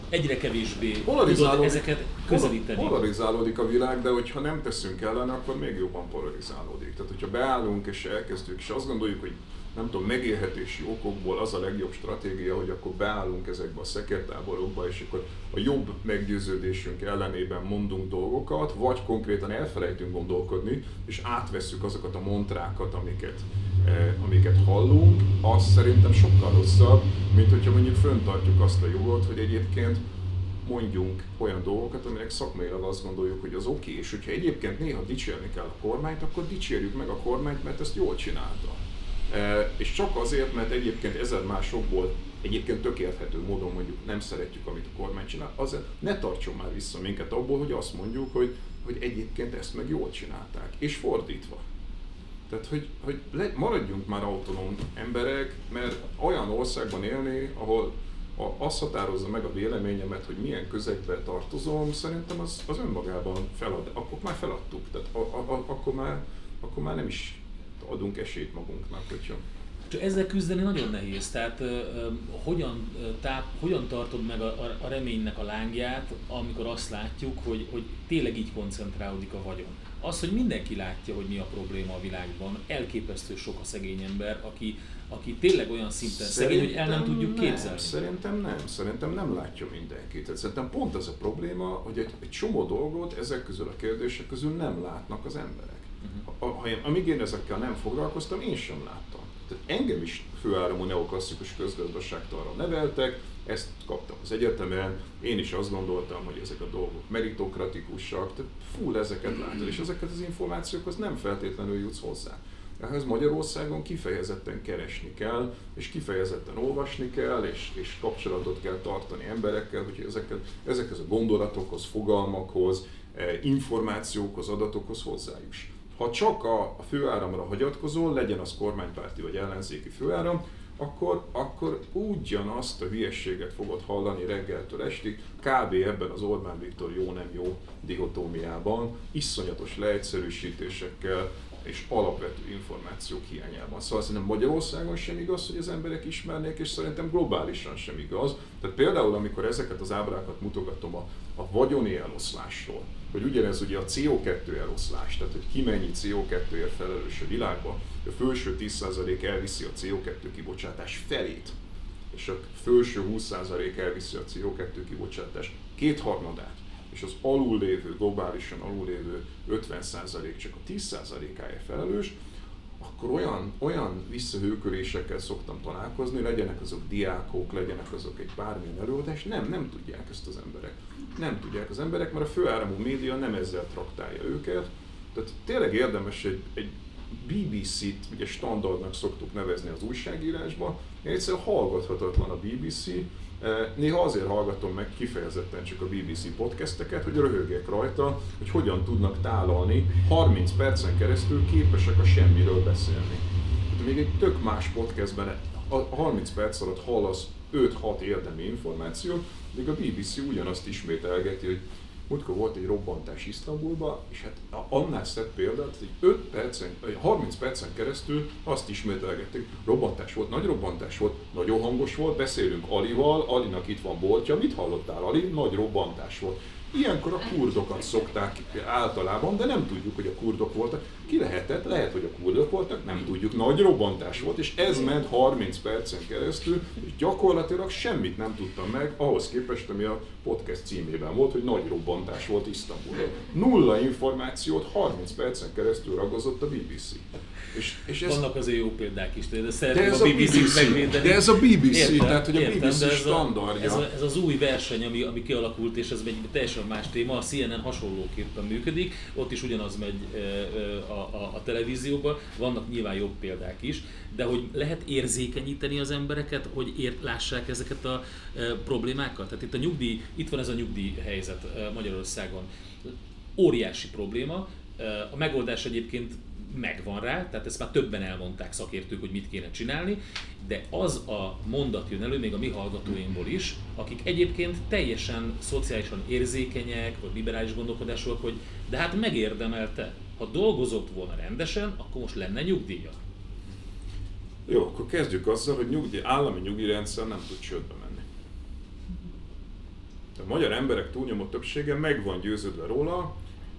egyre kevésbé tudod ezeket közelíteni. Polarizálódik a világ, de hogyha nem teszünk ellen, akkor még jobban polarizálódik. Tehát, hogyha beállunk és elkezdjük, és azt gondoljuk, hogy nem tudom, megélhetési okokból az a legjobb stratégia, hogy akkor beállunk ezekbe a szekértáborokba, és akkor a jobb meggyőződésünk ellenében mondunk dolgokat, vagy konkrétan elfelejtünk gondolkodni, és átvesszük azokat a montrákat, amiket, eh, amiket hallunk, az szerintem sokkal rosszabb, mint hogyha mondjuk föntartjuk azt a jogot, hogy egyébként mondjunk olyan dolgokat, amelyek szakmailag azt gondoljuk, hogy az oké, okay. és hogyha egyébként néha dicsérni kell a kormányt, akkor dicsérjük meg a kormányt, mert ezt jól csinálta. És csak azért, mert egyébként ezer másokból egyébként tök érthető módon mondjuk nem szeretjük, amit a kormány csinál, azért ne tartson már vissza minket abból, hogy azt mondjuk, hogy, hogy egyébként ezt meg jól csinálták, és fordítva. Tehát, hogy, hogy le, maradjunk már autonóm emberek, mert olyan országban élni, ahol a, azt határozza meg a véleményemet, hogy milyen közegbe tartozom, szerintem az, az önmagában felad, akkor már feladtuk, tehát a, a, a, akkor, már, akkor már nem is adunk esélyt magunknak, hogyha csak ezzel küzdeni nagyon nehéz. Tehát uh, hogyan, táp, hogyan tartod meg a, a, reménynek a lángját, amikor azt látjuk, hogy, hogy tényleg így koncentrálódik a vagyon. Az, hogy mindenki látja, hogy mi a probléma a világban, elképesztő sok a szegény ember, aki, aki tényleg olyan szinten szerintem szegény, hogy el nem tudjuk nem, képzelni. Szerintem nem, szerintem nem látja mindenki. Tehát szerintem pont ez a probléma, hogy egy, egy csomó dolgot ezek közül a kérdések közül nem látnak az emberek. Uh-huh. Ha én, amíg én ezekkel nem foglalkoztam, én sem láttam. Tehát engem is főáramú neoklasszikus közgazdaságtanra neveltek, ezt kaptam az egyetemen, én is azt gondoltam, hogy ezek a dolgok meritokratikusak, tehát full ezeket látod, és ezeket az információkhoz nem feltétlenül jutsz hozzá. Ehhez Magyarországon kifejezetten keresni kell, és kifejezetten olvasni kell, és, és kapcsolatot kell tartani emberekkel, hogy ezeket, ezekhez a gondolatokhoz, fogalmakhoz, eh, információkhoz, adatokhoz hozzájuss. Ha csak a, főáramra hagyatkozol, legyen az kormánypárti vagy ellenzéki főáram, akkor, akkor ugyanazt a hülyességet fogod hallani reggeltől estig, kb. ebben az Orbán Viktor jó-nem jó dihotómiában, iszonyatos leegyszerűsítésekkel, és alapvető információk hiányában. Szóval szerintem Magyarországon sem igaz, hogy az emberek ismernék, és szerintem globálisan sem igaz. Tehát például, amikor ezeket az ábrákat mutogatom a, a vagyoni eloszlásról, hogy ugyanez ugye a CO2 eloszlás, tehát hogy ki mennyi CO2-ért felelős a világban, a felső 10% elviszi a CO2 kibocsátás felét, és a felső 20% elviszi a CO2 kibocsátás kétharmadát, és az alullévő, globálisan alullévő 50% csak a 10%-áért felelős, akkor olyan, olyan visszahőkölésekkel szoktam találkozni, legyenek azok diákok, legyenek azok egy bármilyen előadás, nem, nem tudják ezt az emberek. Nem tudják az emberek, mert a főáramú média nem ezzel traktálja őket. Tehát tényleg érdemes egy, egy BBC-t, ugye standardnak szoktuk nevezni az újságírásban, egyszerűen hallgathatatlan a BBC, néha azért hallgatom meg kifejezetten csak a BBC podcasteket, hogy röhögjek rajta, hogy hogyan tudnak tálalni 30 percen keresztül képesek a semmiről beszélni. Hát még egy tök más podcastben a 30 perc alatt hallasz 5-6 érdemi információt, még a BBC ugyanazt ismételgeti, hogy múltkor volt egy robbantás Isztambulba, és hát annál szett példát, hogy 5 percen, 30 percen keresztül azt ismételgették, robbantás volt, nagy robbantás volt, nagyon hangos volt, beszélünk Alival, Alinak itt van boltja, mit hallottál Ali? Nagy robbantás volt. Ilyenkor a kurdokat szokták általában, de nem tudjuk, hogy a kurdok voltak. Ki lehetett? Lehet, hogy a kurdok voltak, nem tudjuk. Nagy robbantás volt, és ez ment 30 percen keresztül, és gyakorlatilag semmit nem tudtam meg, ahhoz képest, ami a podcast címében volt, hogy nagy robbantás volt Isztambulban. Nulla információt 30 percen keresztül ragozott a BBC. És, és ez... Vannak azért jó példák is, de szeretném ez a BBC-t megvédeni. De ez a BBC, értem, tehát hogy a értem, BBC standardja. Ez, a, ez az új verseny, ami, ami kialakult, és ez egy teljesen más téma, a CNN hasonlóképpen működik, ott is ugyanaz megy a, a, a televízióban, vannak nyilván jobb példák is, de hogy lehet érzékenyíteni az embereket, hogy ért, lássák ezeket a e, problémákat? Tehát itt a nyugdíj, itt van ez a nyugdíj helyzet Magyarországon. Óriási probléma, a megoldás egyébként megvan rá, tehát ezt már többen elmondták szakértők, hogy mit kéne csinálni, de az a mondat jön elő még a mi hallgatóinkból is, akik egyébként teljesen szociálisan érzékenyek, vagy liberális gondolkodásúak, hogy de hát megérdemelte, ha dolgozott volna rendesen, akkor most lenne nyugdíja. Jó, akkor kezdjük azzal, hogy nyugdíj, állami nyugdíjrendszer nem tud csődbe menni. A magyar emberek túlnyomó többsége meg van győződve róla,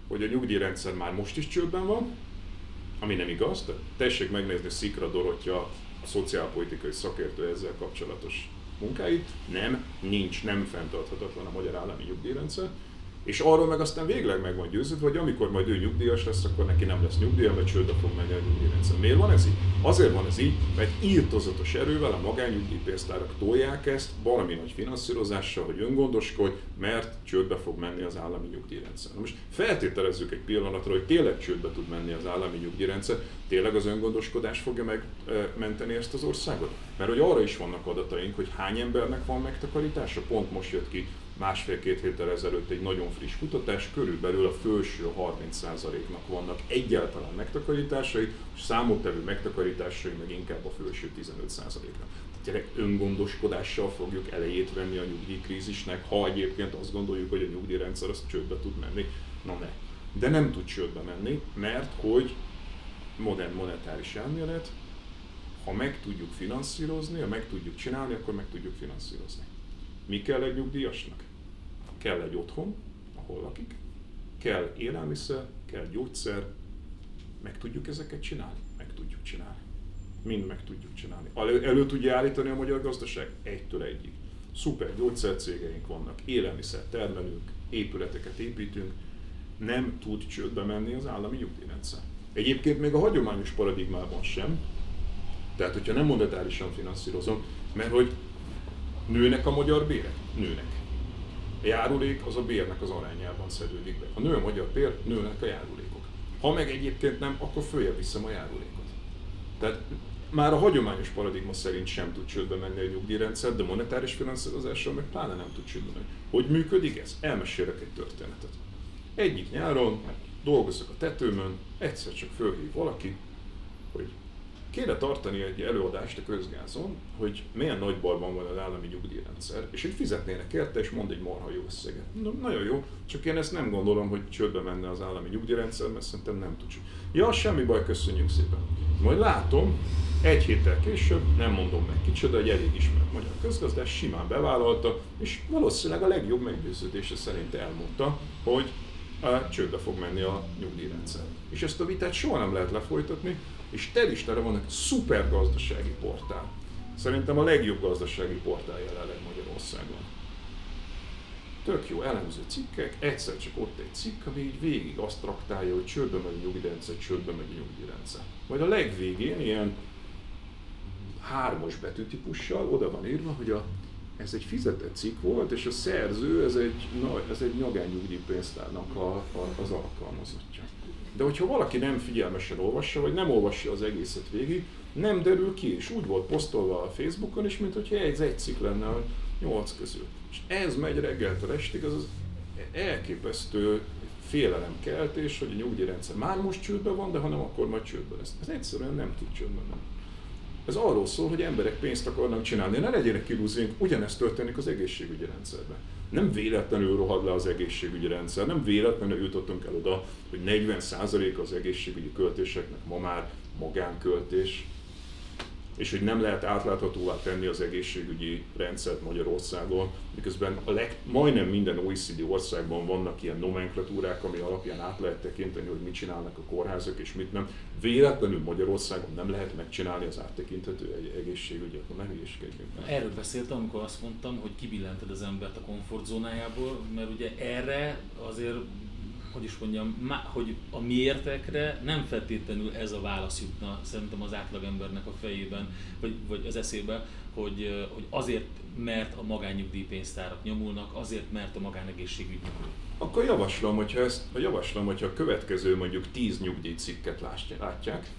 hogy a nyugdíjrendszer már most is csődben van, ami nem igaz, de tessék megnézni Szikra Dorottya, a szociálpolitikai szakértő ezzel kapcsolatos munkáit. Nem, nincs, nem fenntarthatatlan a magyar állami nyugdíjrendszer. És arról meg aztán végleg meg van győződve, hogy amikor majd ő nyugdíjas lesz, akkor neki nem lesz nyugdíja, mert csődbe fog menni a nyugdíjrendszer. Miért van ez így? Azért van ez így, mert írtozatos erővel a magányugdíjpénztárak tolják ezt valami nagy finanszírozással, hogy öngondoskodj, mert csődbe fog menni az állami nyugdíjrendszer. Na most feltételezzük egy pillanatra, hogy tényleg csődbe tud menni az állami nyugdíjrendszer, tényleg az öngondoskodás fogja megmenteni ezt az országot? Mert hogy arra is vannak adataink, hogy hány embernek van megtakarítása, pont most jött ki másfél-két héttel ezelőtt egy nagyon friss kutatás, körülbelül a felső 30%-nak vannak egyáltalán megtakarításai, és számottevő megtakarításai meg inkább a felső 15%-nak. Tehát öngondoskodással fogjuk elejét venni a nyugdíjkrízisnek, ha egyébként azt gondoljuk, hogy a nyugdíjrendszer az csődbe tud menni. Na ne. De nem tud csődbe menni, mert hogy modern monetáris elmélet, ha meg tudjuk finanszírozni, ha meg tudjuk csinálni, akkor meg tudjuk finanszírozni. Mi kell egy nyugdíjasnak? Kell egy otthon, ahol lakik, kell élelmiszer, kell gyógyszer, meg tudjuk ezeket csinálni? Meg tudjuk csinálni. Mind meg tudjuk csinálni. Elő, elő tudja állítani a magyar gazdaság? Egytől egyig. Szuper gyógyszercégeink vannak, élelmiszer termelünk, épületeket építünk, nem tud csődbe menni az állami nyugdíjrendszer. Egyébként még a hagyományos paradigmában sem, tehát hogyha nem monetárisan finanszírozom, mert hogy nőnek a magyar bérek? Nőnek. Járulék az a bérnek az arányában szedődik be. Ha nő a magyar bér, nőnek a járulékok. Ha meg egyébként nem, akkor följebb viszem a járulékot. Tehát már a hagyományos paradigma szerint sem tud csődbe menni a nyugdíjrendszer, de monetáris finanszírozással meg pláne nem tud csődbe menni. Hogy működik ez? Elmesélek egy történetet. Egyik nyáron dolgozok a tetőmön, egyszer csak fölhív valaki, hogy kéne tartani egy előadást a közgázon, hogy milyen nagy bajban van az állami nyugdíjrendszer, és hogy fizetnének érte, és mond egy marha jó összeget. Na, nagyon jó, csak én ezt nem gondolom, hogy csődbe menne az állami nyugdíjrendszer, mert szerintem nem tud. Ja, semmi baj, köszönjük szépen. Majd látom, egy héttel később, nem mondom meg kicsoda, egy elég ismert magyar közgazdás simán bevállalta, és valószínűleg a legjobb meggyőződése szerint elmondta, hogy a csődbe fog menni a nyugdíjrendszer. És ezt a vitát soha nem lehet lefolytatni, és telistára van egy szuper gazdasági portál. Szerintem a legjobb gazdasági portál jelenleg Magyarországon. Tök jó elemző cikkek, egyszer csak ott egy cikk, ami így végig azt traktálja, hogy csődbe megy nyugdíjrendszer, csődbe megy nyugdíjrendszer. Majd a legvégén ilyen hármas betűtípussal oda van írva, hogy a, ez egy fizetett cikk volt, és a szerző, ez egy, na, ez egy nyagányugdíjpénztárnak a, a, az alkalmazottja. De hogyha valaki nem figyelmesen olvassa, vagy nem olvassa az egészet végig, nem derül ki, és úgy volt posztolva a Facebookon is, mint hogyha ez egy cikk lenne a nyolc közül. És ez megy reggeltől estig, az az elképesztő félelemkeltés, hogy a nyugdíjrendszer már most csődben van, de ha nem, akkor majd csődben lesz. Ez egyszerűen nem tud csődben menni. Ez arról szól, hogy emberek pénzt akarnak csinálni. Ne legyenek kilúzink, ugyanezt történik az egészségügyi rendszerben. Nem véletlenül rohad le az egészségügyi rendszer, nem véletlenül jutottunk el oda, hogy 40% az egészségügyi költéseknek ma már magánköltés, és hogy nem lehet átláthatóvá tenni az egészségügyi rendszert Magyarországon, miközben a leg, majdnem minden OECD országban vannak ilyen nomenklatúrák, ami alapján át lehet tekinteni, hogy mit csinálnak a kórházak és mit nem. Véletlenül Magyarországon nem lehet megcsinálni az áttekinthető egy egészségügyet, ne hülyeskedjünk. Erről beszéltem, amikor azt mondtam, hogy kibillented az embert a komfortzónájából, mert ugye erre azért hogy is mondjam, hogy a miértekre nem feltétlenül ez a válasz jutna szerintem az átlagembernek a fejében, vagy, vagy az eszébe, hogy, hogy azért, mert a magánnyugdíjpénztárak nyomulnak, azért, mert a magánegészségügy nyomul. Akkor javaslom, hogyha ezt, javaslom, hogyha a következő mondjuk 10 nyugdíjcikket látják,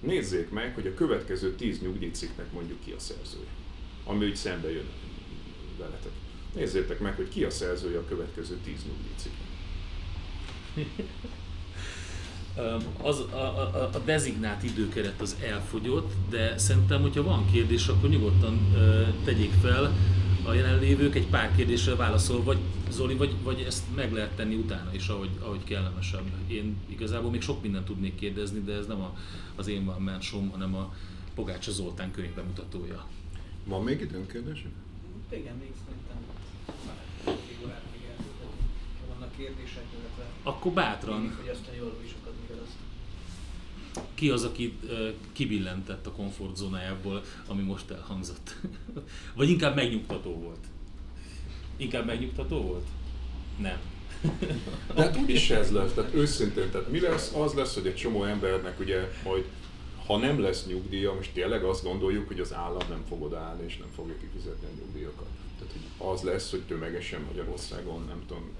nézzék meg, hogy a következő 10 nyugdíjcikknek mondjuk ki a szerzője, ami úgy szembe jön veletek. Nézzétek meg, hogy ki a szerzője a következő 10 nyugdíjcikknek. Az, a, a, a dezignált időkeret az elfogyott, de szerintem, hogyha van kérdés, akkor nyugodtan uh, tegyék fel a jelenlévők egy pár kérdésre válaszol, vagy Zoli, vagy, vagy ezt meg lehet tenni utána is, ahogy, ahogy kellemesebb. Én igazából még sok mindent tudnék kérdezni, de ez nem a, az én van mensom, hanem a Pogácsa Zoltán könyv bemutatója. Van még időnk kérdésük? Igen, még szerintem vannak kérdések, akkor bátran. Ki az, aki kibillentett a komfortzónájából, ami most elhangzott? Vagy inkább megnyugtató volt? Inkább megnyugtató volt? Nem. De hát úgyis ez lesz, tehát őszintén, tehát mi lesz? Az lesz, hogy egy csomó embernek ugye majd ha nem lesz nyugdíja, most tényleg azt gondoljuk, hogy az állam nem fog odaállni és nem fogja kifizetni a nyugdíjakat. Tehát hogy az lesz, hogy tömegesen Magyarországon, nem tudom,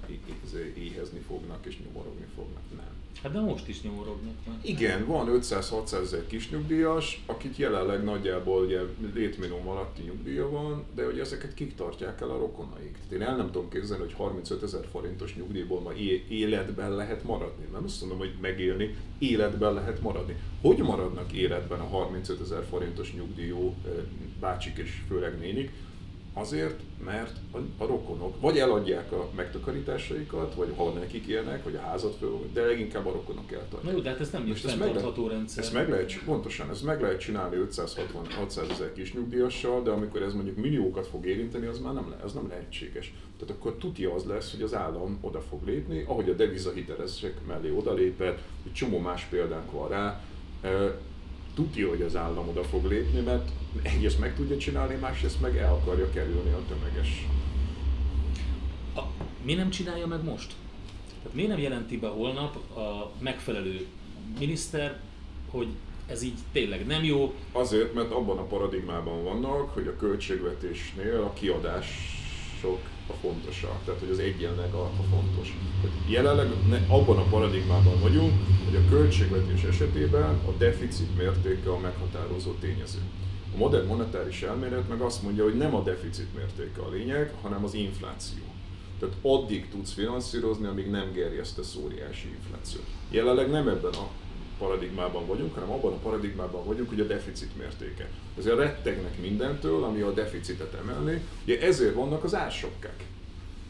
éhezni fognak és nyomorogni fognak. Nem. Hát de most is nyomorognak. Igen, van 500-600 ezer kis nyugdíjas, akik jelenleg nagyjából ugye létminimum alatti nyugdíja van, de hogy ezeket kik tartják el a rokonaik. Tehát én el nem tudom képzelni, hogy 35 ezer forintos nyugdíjból ma életben lehet maradni. Nem azt mondom, hogy megélni, életben lehet maradni. Hogy maradnak életben a 35 ezer forintos nyugdíjú eh, bácsik és főleg nénik? Azért, mert a, rokonok vagy eladják a megtakarításaikat, vagy ha nekik élnek, vagy a házat föl, de leginkább a rokonok eltartják. Jó, de hát ez nem is fenntartható rendszer. Ezt meg lehet, pontosan, ez meg lehet csinálni 560-600 ezer kis nyugdíjassal, de amikor ez mondjuk milliókat fog érinteni, az már nem, le, az nem lehetséges. Tehát akkor tudja az lesz, hogy az állam oda fog lépni, ahogy a devizahitelezések mellé odalépett, egy csomó más példánk van rá, tudja, hogy az állam oda fog lépni, mert egyrészt meg tudja csinálni, másrészt meg el akarja kerülni a tömeges. A, mi nem csinálja meg most? Tehát miért nem jelenti be holnap a megfelelő miniszter, hogy ez így tényleg nem jó? Azért, mert abban a paradigmában vannak, hogy a költségvetésnél a kiadások a fontosak, tehát hogy az egyenleg a, a fontos. Tehát jelenleg ne, abban a paradigmában vagyunk, hogy a költségvetés esetében a deficit mértéke a meghatározó tényező. A modern monetáris elmélet meg azt mondja, hogy nem a deficit mértéke a lényeg, hanem az infláció. Tehát addig tudsz finanszírozni, amíg nem gerjesztesz óriási inflációt. Jelenleg nem ebben a paradigmában vagyunk, hanem abban a paradigmában vagyunk, hogy a deficit mértéke. Ezért rettegnek mindentől, ami a deficitet emelni. Ugye ezért vannak az ársokkák.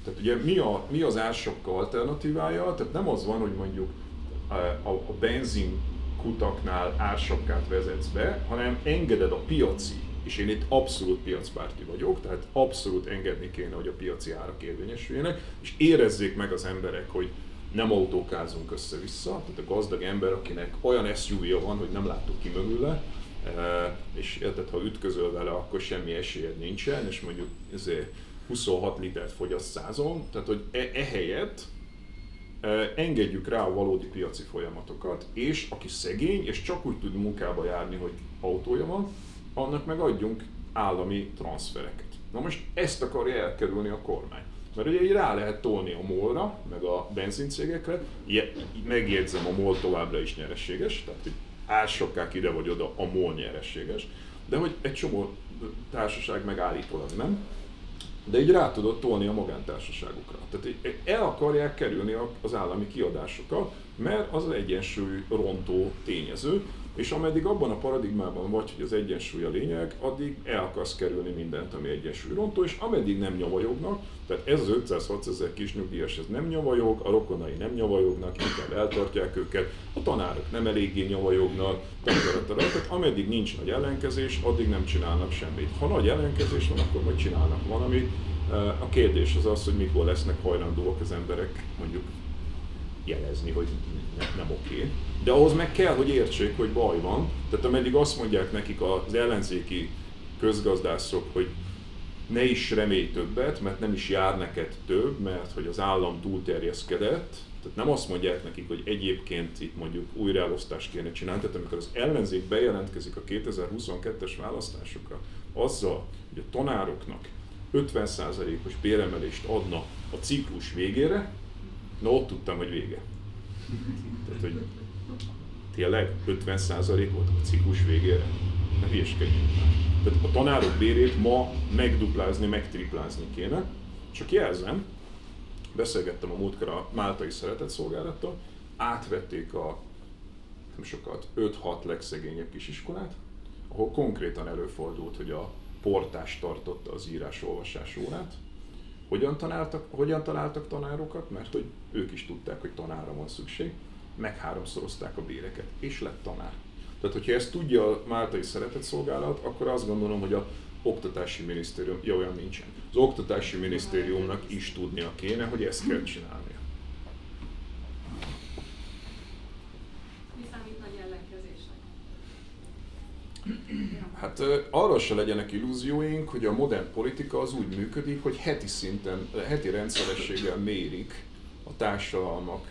Tehát ugye mi, a, mi az ársokka alternatívája? Tehát nem az van, hogy mondjuk a, a, a benzin kutaknál ársokkát vezetsz be, hanem engeded a piaci, és én itt abszolút piacpárti vagyok, tehát abszolút engedni kéne, hogy a piaci árak érvényesüljenek, és érezzék meg az emberek, hogy nem autókázunk össze-vissza, tehát a gazdag ember, akinek olyan SUV-ja van, hogy nem látok ki mögüle, e, és érted, ha ütközöl vele, akkor semmi esélyed nincsen, és mondjuk ezért 26 litert fogyaszt százon, tehát hogy e, ehelyett e, engedjük rá a valódi piaci folyamatokat, és aki szegény, és csak úgy tud munkába járni, hogy autója van, annak meg adjunk állami transfereket. Na most ezt akarja elkerülni a kormány. Mert ugye így rá lehet tolni a molra, meg a benzincégekre, megjegyzem, a MOL továbbra is nyereséges, tehát hogy ársokkák ide vagy oda, a MOL nyereséges, de hogy egy csomó társaság meg állítólag nem, de így rá tudod tolni a magántársaságukra. Tehát el akarják kerülni az állami kiadásokat, mert az egyensúly rontó tényező, és ameddig abban a paradigmában vagy, hogy az egyensúly a lényeg, addig el akarsz kerülni mindent, ami egyensúly rontó, és ameddig nem nyavajognak, tehát ez az 506 ezer kis nyugdíjas, ez nem nyavajog, a rokonai nem nyavajognak, inkább eltartják őket, a tanárok nem eléggé nyavajognak, tehát ameddig nincs nagy ellenkezés, addig nem csinálnak semmit. Ha nagy ellenkezés van, akkor majd csinálnak valamit. A kérdés az az, hogy mikor lesznek hajlandóak az emberek mondjuk jelezni, hogy ne, nem oké. De ahhoz meg kell, hogy értsék, hogy baj van. Tehát ameddig azt mondják nekik az ellenzéki közgazdászok, hogy ne is remélj többet, mert nem is jár neked több, mert hogy az állam túlterjeszkedett, tehát nem azt mondják nekik, hogy egyébként itt mondjuk újraelosztást kéne csinálni, tehát amikor az ellenzék bejelentkezik a 2022-es választásokra, azzal, hogy a tanároknak 50%-os béremelést adna a ciklus végére, na ott tudtam, hogy vége. Tehát, hogy tényleg 50% volt a ciklus végére? Ne hülyeskedjünk Tehát a tanárok bérét ma megduplázni, megtriplázni kéne. Csak jelzem, beszélgettem a múltkor a Máltai Szeretett Szolgálattal, átvették a nem sokat, 5-6 legszegényebb kisiskolát, ahol konkrétan előfordult, hogy a portás tartotta az írás-olvasás órát. Hogyan, találtak, hogyan találtak tanárokat? Mert hogy ők is tudták, hogy tanára van szükség meg háromszorozták a béreket, és lett tanár. Tehát, hogyha ezt tudja a Máltai Szeretett Szolgálat, akkor azt gondolom, hogy a Oktatási Minisztérium, ja, olyan nincsen. Az Oktatási Minisztériumnak is tudnia kéne, hogy ezt kell csinálnia. Hát arra se legyenek illúzióink, hogy a modern politika az úgy működik, hogy heti szinten, heti rendszerességgel mérik a társadalmak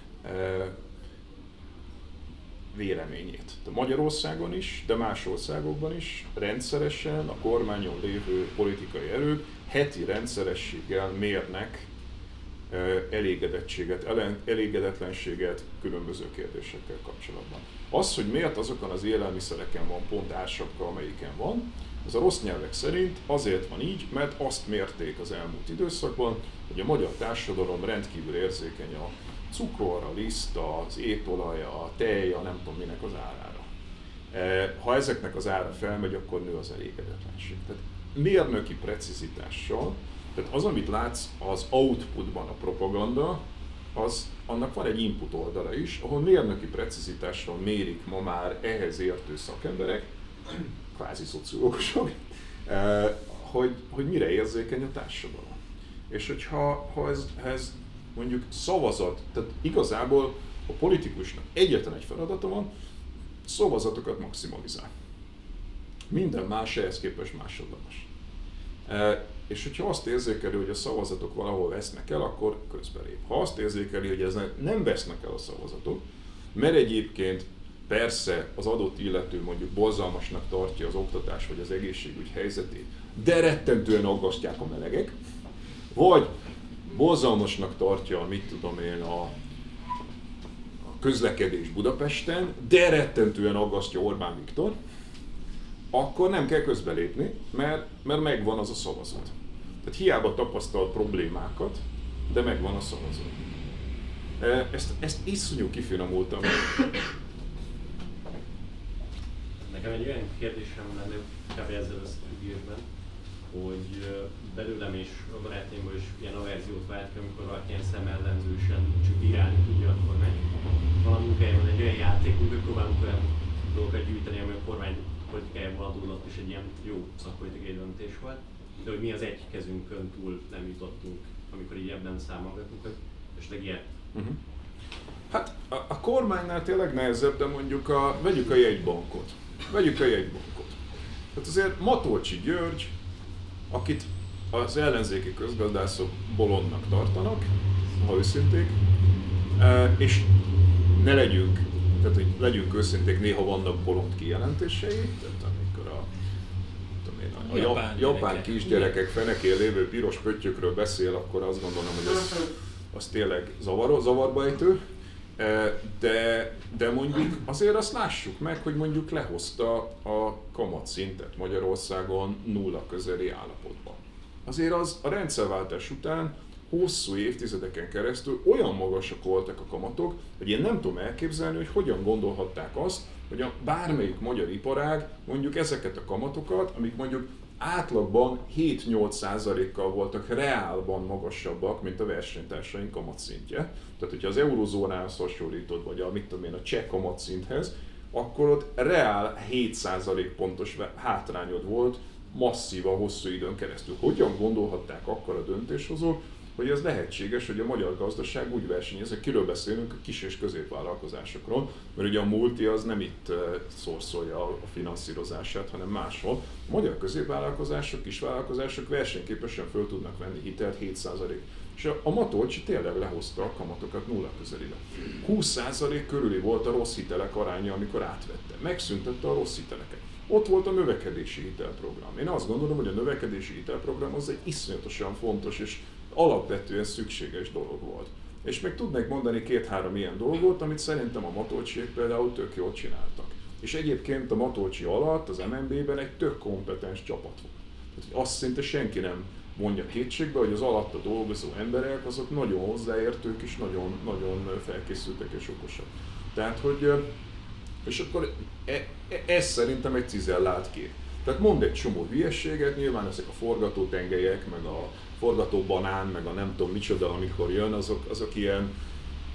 véleményét. De Magyarországon is, de más országokban is rendszeresen a kormányon lévő politikai erők heti rendszerességgel mérnek elégedettséget, elégedetlenséget különböző kérdésekkel kapcsolatban. Az, hogy miért azokon az élelmiszereken van pont ársapka, amelyiken van, ez a rossz nyelvek szerint azért van így, mert azt mérték az elmúlt időszakban, hogy a magyar társadalom rendkívül érzékeny a cukor, a liszt, az étolaj, a tej, a nem tudom minek az árára. E, ha ezeknek az ára felmegy, akkor nő az elégedetlenség. Tehát mérnöki precizitással, tehát az, amit látsz az outputban a propaganda, az, annak van egy input oldala is, ahol mérnöki precizitással mérik ma már ehhez értő szakemberek, kvázi szociológusok, e, hogy, hogy mire érzékeny a társadalom. És hogyha ha ez, ez mondjuk szavazat, tehát igazából a politikusnak egyetlen egy feladata van, szavazatokat maximalizál. Minden más ehhez képest másodlagos. És hogyha azt érzékeli, hogy a szavazatok valahol vesznek el, akkor közbelép. Ha azt érzékeli, hogy ez nem vesznek el a szavazatok, mert egyébként persze az adott illető mondjuk borzalmasnak tartja az oktatás vagy az egészségügy helyzetét, de rettentően aggasztják a melegek, vagy borzalmasnak tartja, mit tudom én, a, a közlekedés Budapesten, de rettentően aggasztja Orbán Viktor, akkor nem kell közbelépni, mert, mert megvan az a szavazat. Tehát hiába tapasztal problémákat, de megvan a szavazat. E, ezt, ezt iszonyú kifinomultam. Nekem egy olyan kérdésem lenne, kb. ezzel összefüggésben, hogy belőlem és a barátaimból is ilyen averziót vált ki, amikor valaki ilyen szemellenzősen csak írálni tudja a kormány. Van a munkájában egy olyan játék, hogy próbálunk olyan dolgokat gyűjteni, ami a kormány politikájából adódott, és egy ilyen jó szakpolitikai döntés volt. De hogy mi az egy kezünkön túl nem jutottunk, amikor így ebben számolgatunk, hogy esetleg ilyet. Uh-huh. Hát a, a kormánynál tényleg nehezebb, de mondjuk a, vegyük a jegybankot. Vegyük a jegybankot. Hát azért Matolcsi György, akit az ellenzéki közgazdászok bolondnak tartanak, ha őszinték, e, és ne legyünk, tehát hogy legyünk őszinték, néha vannak bolond kijelentései, tehát én, a japán, japán kisgyerekek fenekén lévő piros pöttyökről beszél, akkor azt gondolom, hogy az, az tényleg zavar, zavarba ejtő, e, de, de mondjuk azért azt lássuk meg, hogy mondjuk lehozta a kamatszintet Magyarországon nulla közeli állapotban. Azért az a rendszerváltás után hosszú évtizedeken keresztül olyan magasak voltak a kamatok, hogy én nem tudom elképzelni, hogy hogyan gondolhatták azt, hogy a bármelyik magyar iparág mondjuk ezeket a kamatokat, amik mondjuk átlagban 7-8%-kal voltak reálban magasabbak, mint a versenytársaink kamatszintje. Tehát, hogyha az eurozónához hasonlítod, vagy a, mit tudom én, a cseh kamatszinthez, akkor ott reál 7% pontos hátrányod volt masszívan hosszú időn keresztül. Hogyan gondolhatták akkor a döntéshozók, hogy ez lehetséges, hogy a magyar gazdaság úgy versenyez, kiről beszélünk, a kis és középvállalkozásokról, mert ugye a multi az nem itt szorszolja a finanszírozását, hanem máshol. A magyar középvállalkozások, kisvállalkozások versenyképesen föl tudnak venni hitelt 7% és a Matolcsi tényleg lehozta a kamatokat nulla közelire. 20% körüli volt a rossz hitelek aránya, amikor átvette. Megszüntette a rossz hiteleket. Ott volt a növekedési hitelprogram. Én azt gondolom, hogy a növekedési hitelprogram az egy iszonyatosan fontos és alapvetően szükséges dolog volt. És még tudnék mondani két-három ilyen dolgot, amit szerintem a Matolcsiek például tök jól csináltak. És egyébként a Matolcsi alatt az MNB-ben egy tök kompetens csapat volt. Tehát azt szinte senki nem mondja kétségbe, hogy az alatta dolgozó emberek azok nagyon hozzáértők és nagyon, nagyon felkészültek és okosak. Tehát, hogy és akkor e, e, ez szerintem egy cizellált kép. Tehát mond egy csomó hülyességet, nyilván ezek a forgatótengelyek, meg a forgatóbanán, meg a nem tudom micsoda, amikor jön, azok, azok ilyen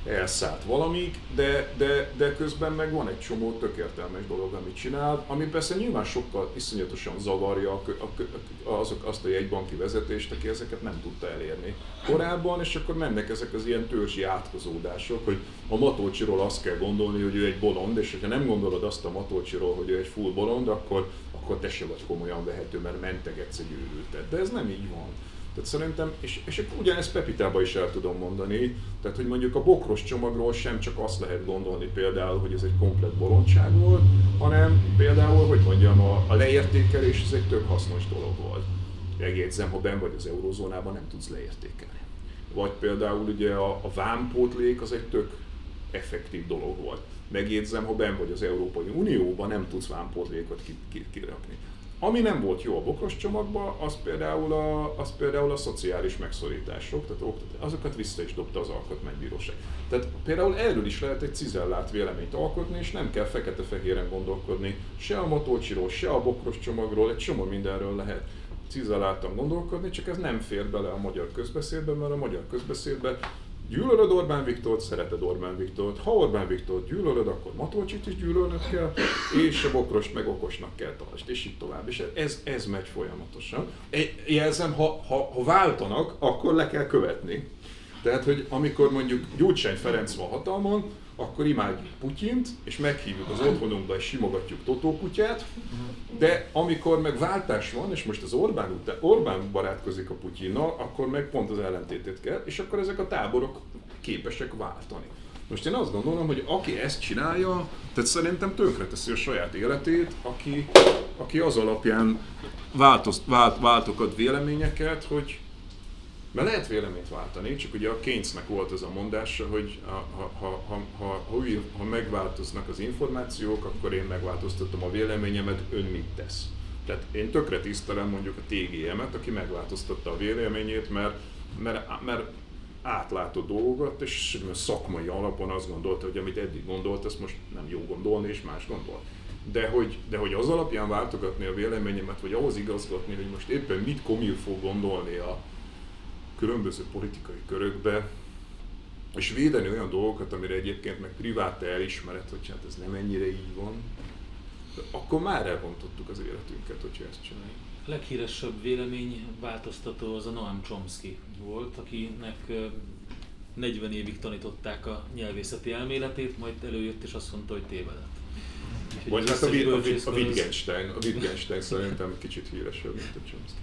elszállt valamik, de, de, de közben meg van egy csomó tök értelmes dolog, amit csinál, ami persze nyilván sokkal iszonyatosan zavarja a, a, a, azok, azt a jegybanki vezetést, aki ezeket nem tudta elérni korábban, és akkor mennek ezek az ilyen törzsi átkozódások, hogy a Matolcsiról azt kell gondolni, hogy ő egy bolond, és ha nem gondolod azt a Matolcsiról, hogy ő egy full bolond, akkor, akkor te se vagy komolyan vehető, mert mentegetsz egy őrültet. De ez nem így van. Tehát szerintem, és, és ugyanezt Pepitában is el tudom mondani, tehát hogy mondjuk a bokros csomagról sem csak azt lehet gondolni például, hogy ez egy komplet bolondság volt, hanem például, hogy mondjam, a, a leértékelés ez egy tök hasznos dolog volt. Megjegyzem, ha ben vagy az eurozónában, nem tudsz leértékelni. Vagy például ugye a, a vámpótlék az egy tök effektív dolog volt. Megjegyzem, ha ben vagy az Európai Unióban, nem tudsz vámpótlékot kirakni. Ami nem volt jó a bokros csomagban, az például a, az például a szociális megszorítások, tehát azokat vissza is dobta az alkotmánybíróság. Tehát például erről is lehet egy cizellált véleményt alkotni, és nem kell fekete-fehéren gondolkodni. Se a motócsiról, se a bokros csomagról, egy csomó mindenről lehet cizelláltan gondolkodni, csak ez nem fér bele a magyar közbeszédbe, mert a magyar közbeszédbe Gyűlölöd Orbán Viktort, szereted Orbán Viktort. Ha Orbán Viktort gyűlölöd, akkor Matolcsit is gyűlölnöd kell, és a bokrost meg okosnak kell tartsd, és így tovább. És ez, ez megy folyamatosan. Jelzem, ha, ha, ha váltanak, akkor le kell követni. Tehát, hogy amikor mondjuk Gyurcsány Ferenc van hatalmon, akkor imádjuk Putyint, és meghívjuk az otthonunkba, és simogatjuk Totó kutyát, de amikor meg váltás van, és most az Orbán, után, Orbán barátkozik a Putyinnal, akkor meg pont az ellentétét kell, és akkor ezek a táborok képesek váltani. Most én azt gondolom, hogy aki ezt csinálja, tehát szerintem tönkreteszi a saját életét, aki, aki az alapján változ, vált, váltokat véleményeket, hogy mert lehet véleményt váltani, csak ugye a Keynesnek volt az a mondása, hogy ha, ha, ha, ha, ha, ha megváltoznak az információk, akkor én megváltoztatom a véleményemet, ön mit tesz? Tehát én tökre tisztelem mondjuk a TGM-et, aki megváltoztatta a véleményét, mert, mert, mert átlátó dolgokat, és szakmai alapon azt gondolta, hogy amit eddig gondolt, ezt most nem jó gondolni, és más gondol. De hogy, de hogy az alapján váltogatni a véleményemet, vagy ahhoz igazgatni, hogy most éppen mit komil fog gondolni a, különböző politikai körökbe, és védeni olyan dolgokat, amire egyébként meg privát elismeret, hogy hát ez nem ennyire így van, de akkor már elbontottuk az életünket, hogyha ezt csináljuk. A leghíresebb vélemény változtató az a Noam Chomsky volt, akinek 40 évig tanították a nyelvészeti elméletét, majd előjött és azt mondta, hogy tévedett. Vagy hát a, a, a Wittgenstein, a Wittgenstein szerintem kicsit híresebb, mint a Chomsky.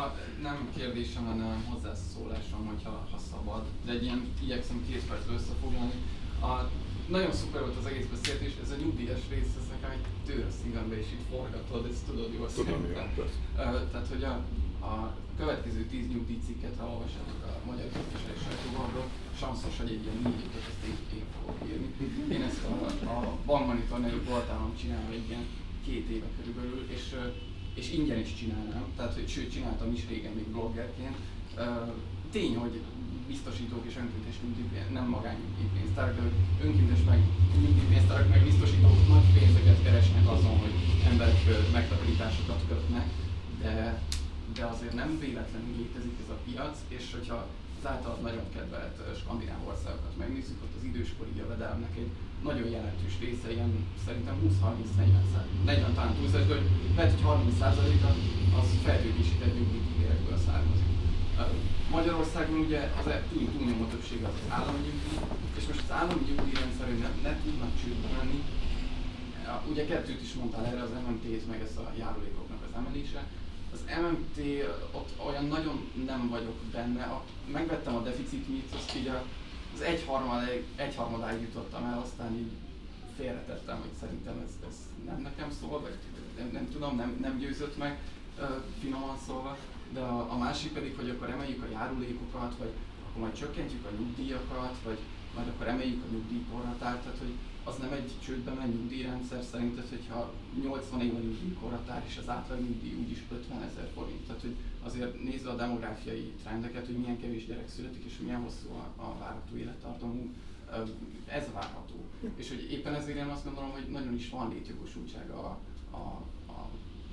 A, nem kérdésem, hanem hozzászólásom, hogyha ha szabad, de egy ilyen igyekszem két percbe összefoglalni. A, nagyon szuper volt az egész beszélgetés, ez a nyugdíjas rész, ez nekem egy tőr a szívembe, és itt forgatod, ezt tudod jól Tudom, Tehát, hogy a, a következő tíz nyugdíjcikket, ha olvassátok a Magyar Köztársaság sajtóban, sanszos, hogy egy ilyen négyüket, ezt én, én fogok írni. Én ezt a, a Bankmonitor nevű voltállam csinálom egy ilyen két éve körülbelül, és és ingyen is csinálnám, tehát hogy sőt csináltam is régen még bloggerként. Tény, hogy biztosítók és önkéntes nyugdíjpénz, nem magányugdíjpénztárak, de önkéntes meg nyugdíjpénztárak meg biztosítók nagy pénzeket keresnek azon, hogy emberek megtakarításokat kötnek, de, de azért nem véletlenül létezik ez a piac, és hogyha az általad nagyon kedvelt skandináv országokat megnézzük, ott az időskori jövedelmnek egy nagyon jelentős része, ilyen szerintem 20-30-40 40 talán túlzás, hogy lehet, hogy 30% a az feltőkésített nyugdíjbérekből származik. Magyarországon ugye az e- túl, túlnyomó többség az, állami nyugdíj, és most az állami nyugdíjrendszer, hogy ne, ne tudnak csődbe ugye kettőt is mondtál erre, az MMT-t, meg ez a járulékoknak az emelése. Az MMT, ott olyan nagyon nem vagyok benne, megvettem a deficit azt így a az egyharmadáig, egyharmadáig jutottam el, aztán így félretettem, hogy szerintem ez, ez nem nekem szól, vagy nem, nem tudom, nem, nem győzött meg finoman szólva. De a, a másik pedig, hogy akkor emeljük a járulékokat, vagy akkor majd csökkentjük a nyugdíjakat, vagy majd akkor emeljük a nyugdíjkorhatárt, tehát hogy az nem egy csődbe menő nyugdíjrendszer szerinted, hogyha 80 év a nyugdíjkorhatár és az átlag nyugdíj úgyis 50 ezer forint. Tehát, hogy azért nézve a demográfiai trendeket, hogy milyen kevés gyerek születik és milyen hosszú a, a várható élettartamú, ez várható. És hogy éppen ezért én azt gondolom, hogy nagyon is van létjogosultsága a, a, a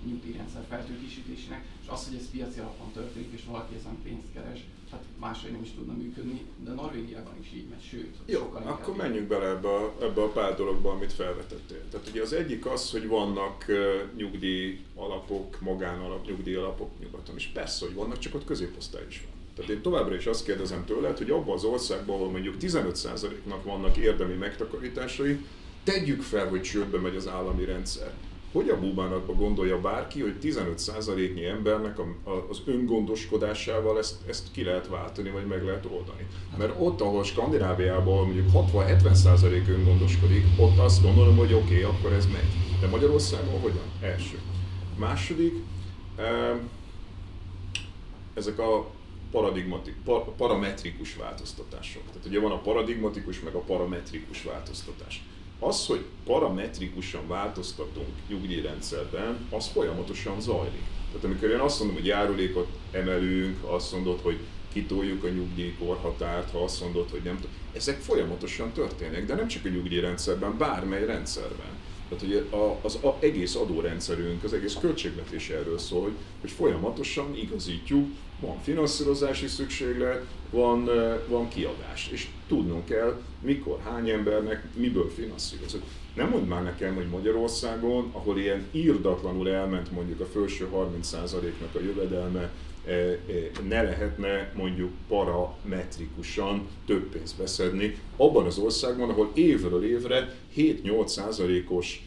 nyugdíjrendszer feltőkésítésének, és az, hogy ez piaci alapon történik, és valaki ezen pénzt keres, hát máshogy nem is tudna működni, de Norvégiában is így megy, sőt. Jó, akkor menjünk bele ebbe a, ebbe a pár dologba, amit felvetettél. Tehát ugye az egyik az, hogy vannak uh, nyugdíj alapok, magánalap, nyugdíj alapok nyugaton is. Persze, hogy vannak, csak ott középosztály is van. Tehát én továbbra is azt kérdezem tőled, hogy abban az országban, ahol mondjuk 15%-nak vannak érdemi megtakarításai, tegyük fel, hogy csődbe megy az állami rendszer hogy a búbánatba gondolja bárki, hogy 15%-nyi embernek az öngondoskodásával ezt, ezt ki lehet váltani, vagy meg lehet oldani. Mert ott, ahol Skandináviában mondjuk 60-70% öngondoskodik, ott azt gondolom, hogy oké, okay, akkor ez megy. De Magyarországon hogyan? Első. Második, ezek a paradigmatik, par, parametrikus változtatások. Tehát ugye van a paradigmatikus, meg a parametrikus változtatás. Az, hogy parametrikusan változtatunk nyugdíjrendszerben, az folyamatosan zajlik. Tehát amikor én azt mondom, hogy járulékot emelünk, azt mondod, hogy kitoljuk a nyugdíjkorhatárt, ha azt mondod, hogy nem. Ezek folyamatosan történnek, de nem csak a nyugdíjrendszerben, bármely rendszerben. Tehát ugye az egész adórendszerünk, az egész költségvetés erről szól, hogy, hogy folyamatosan igazítjuk, van finanszírozási szükséglet, van, van kiadás, és tudnunk kell, mikor, hány embernek, miből finanszírozott. Nem mondd már nekem, hogy Magyarországon, ahol ilyen írdatlanul elment mondjuk a felső 30%-nak a jövedelme, ne lehetne mondjuk parametrikusan több pénzt beszedni abban az országban, ahol évről évre 7-8%-os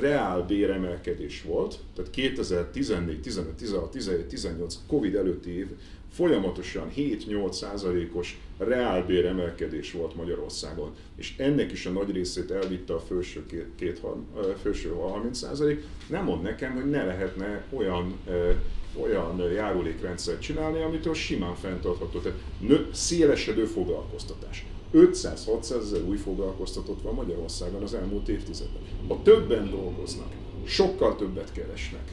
reál béremelkedés volt, tehát 2014, 15, 16, 17, 18 Covid előtti év folyamatosan 7-8 os reál béremelkedés volt Magyarországon, és ennek is a nagy részét elvitte a felső, két, két, felső 30 százalék. Nem mond nekem, hogy ne lehetne olyan olyan járulékrendszert csinálni, amitől simán fenntartható. Tehát nő, szélesedő foglalkoztatás. 500-600 ezer új foglalkoztatott van Magyarországon az elmúlt évtizedben. Ha többen dolgoznak, sokkal többet keresnek,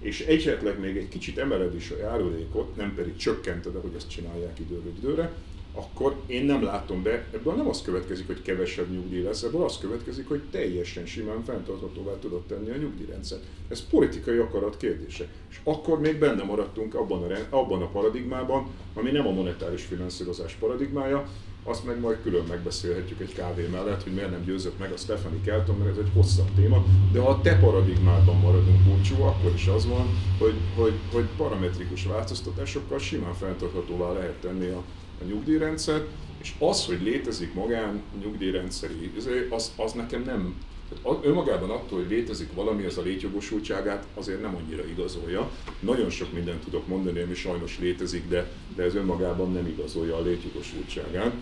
és egyetleg még egy kicsit emeled is a járulékot, nem pedig csökkented, ahogy ezt csinálják időről időre, akkor én nem látom be, ebből nem az következik, hogy kevesebb nyugdíj lesz, ebből az következik, hogy teljesen simán fenntarthatóvá tudod tenni a nyugdíjrendszert. Ez politikai akarat kérdése. És akkor még benne maradtunk abban a, abban a paradigmában, ami nem a monetáris finanszírozás paradigmája, azt meg majd külön megbeszélhetjük egy kávé mellett, hogy miért nem győzött meg a Stephanie Kelton, mert ez egy hosszabb téma. De ha a te paradigmádban maradunk búcsú, akkor is az van, hogy, hogy, hogy parametrikus változtatásokkal simán fenntarthatóvá lehet tenni a, a nyugdíjrendszer, és az, hogy létezik magán nyugdíjrendszeri, az, az nekem nem, tehát önmagában attól, hogy létezik valami, az a létjogosultságát azért nem annyira igazolja. Nagyon sok mindent tudok mondani, ami sajnos létezik, de, de ez önmagában nem igazolja a létjogosultságát.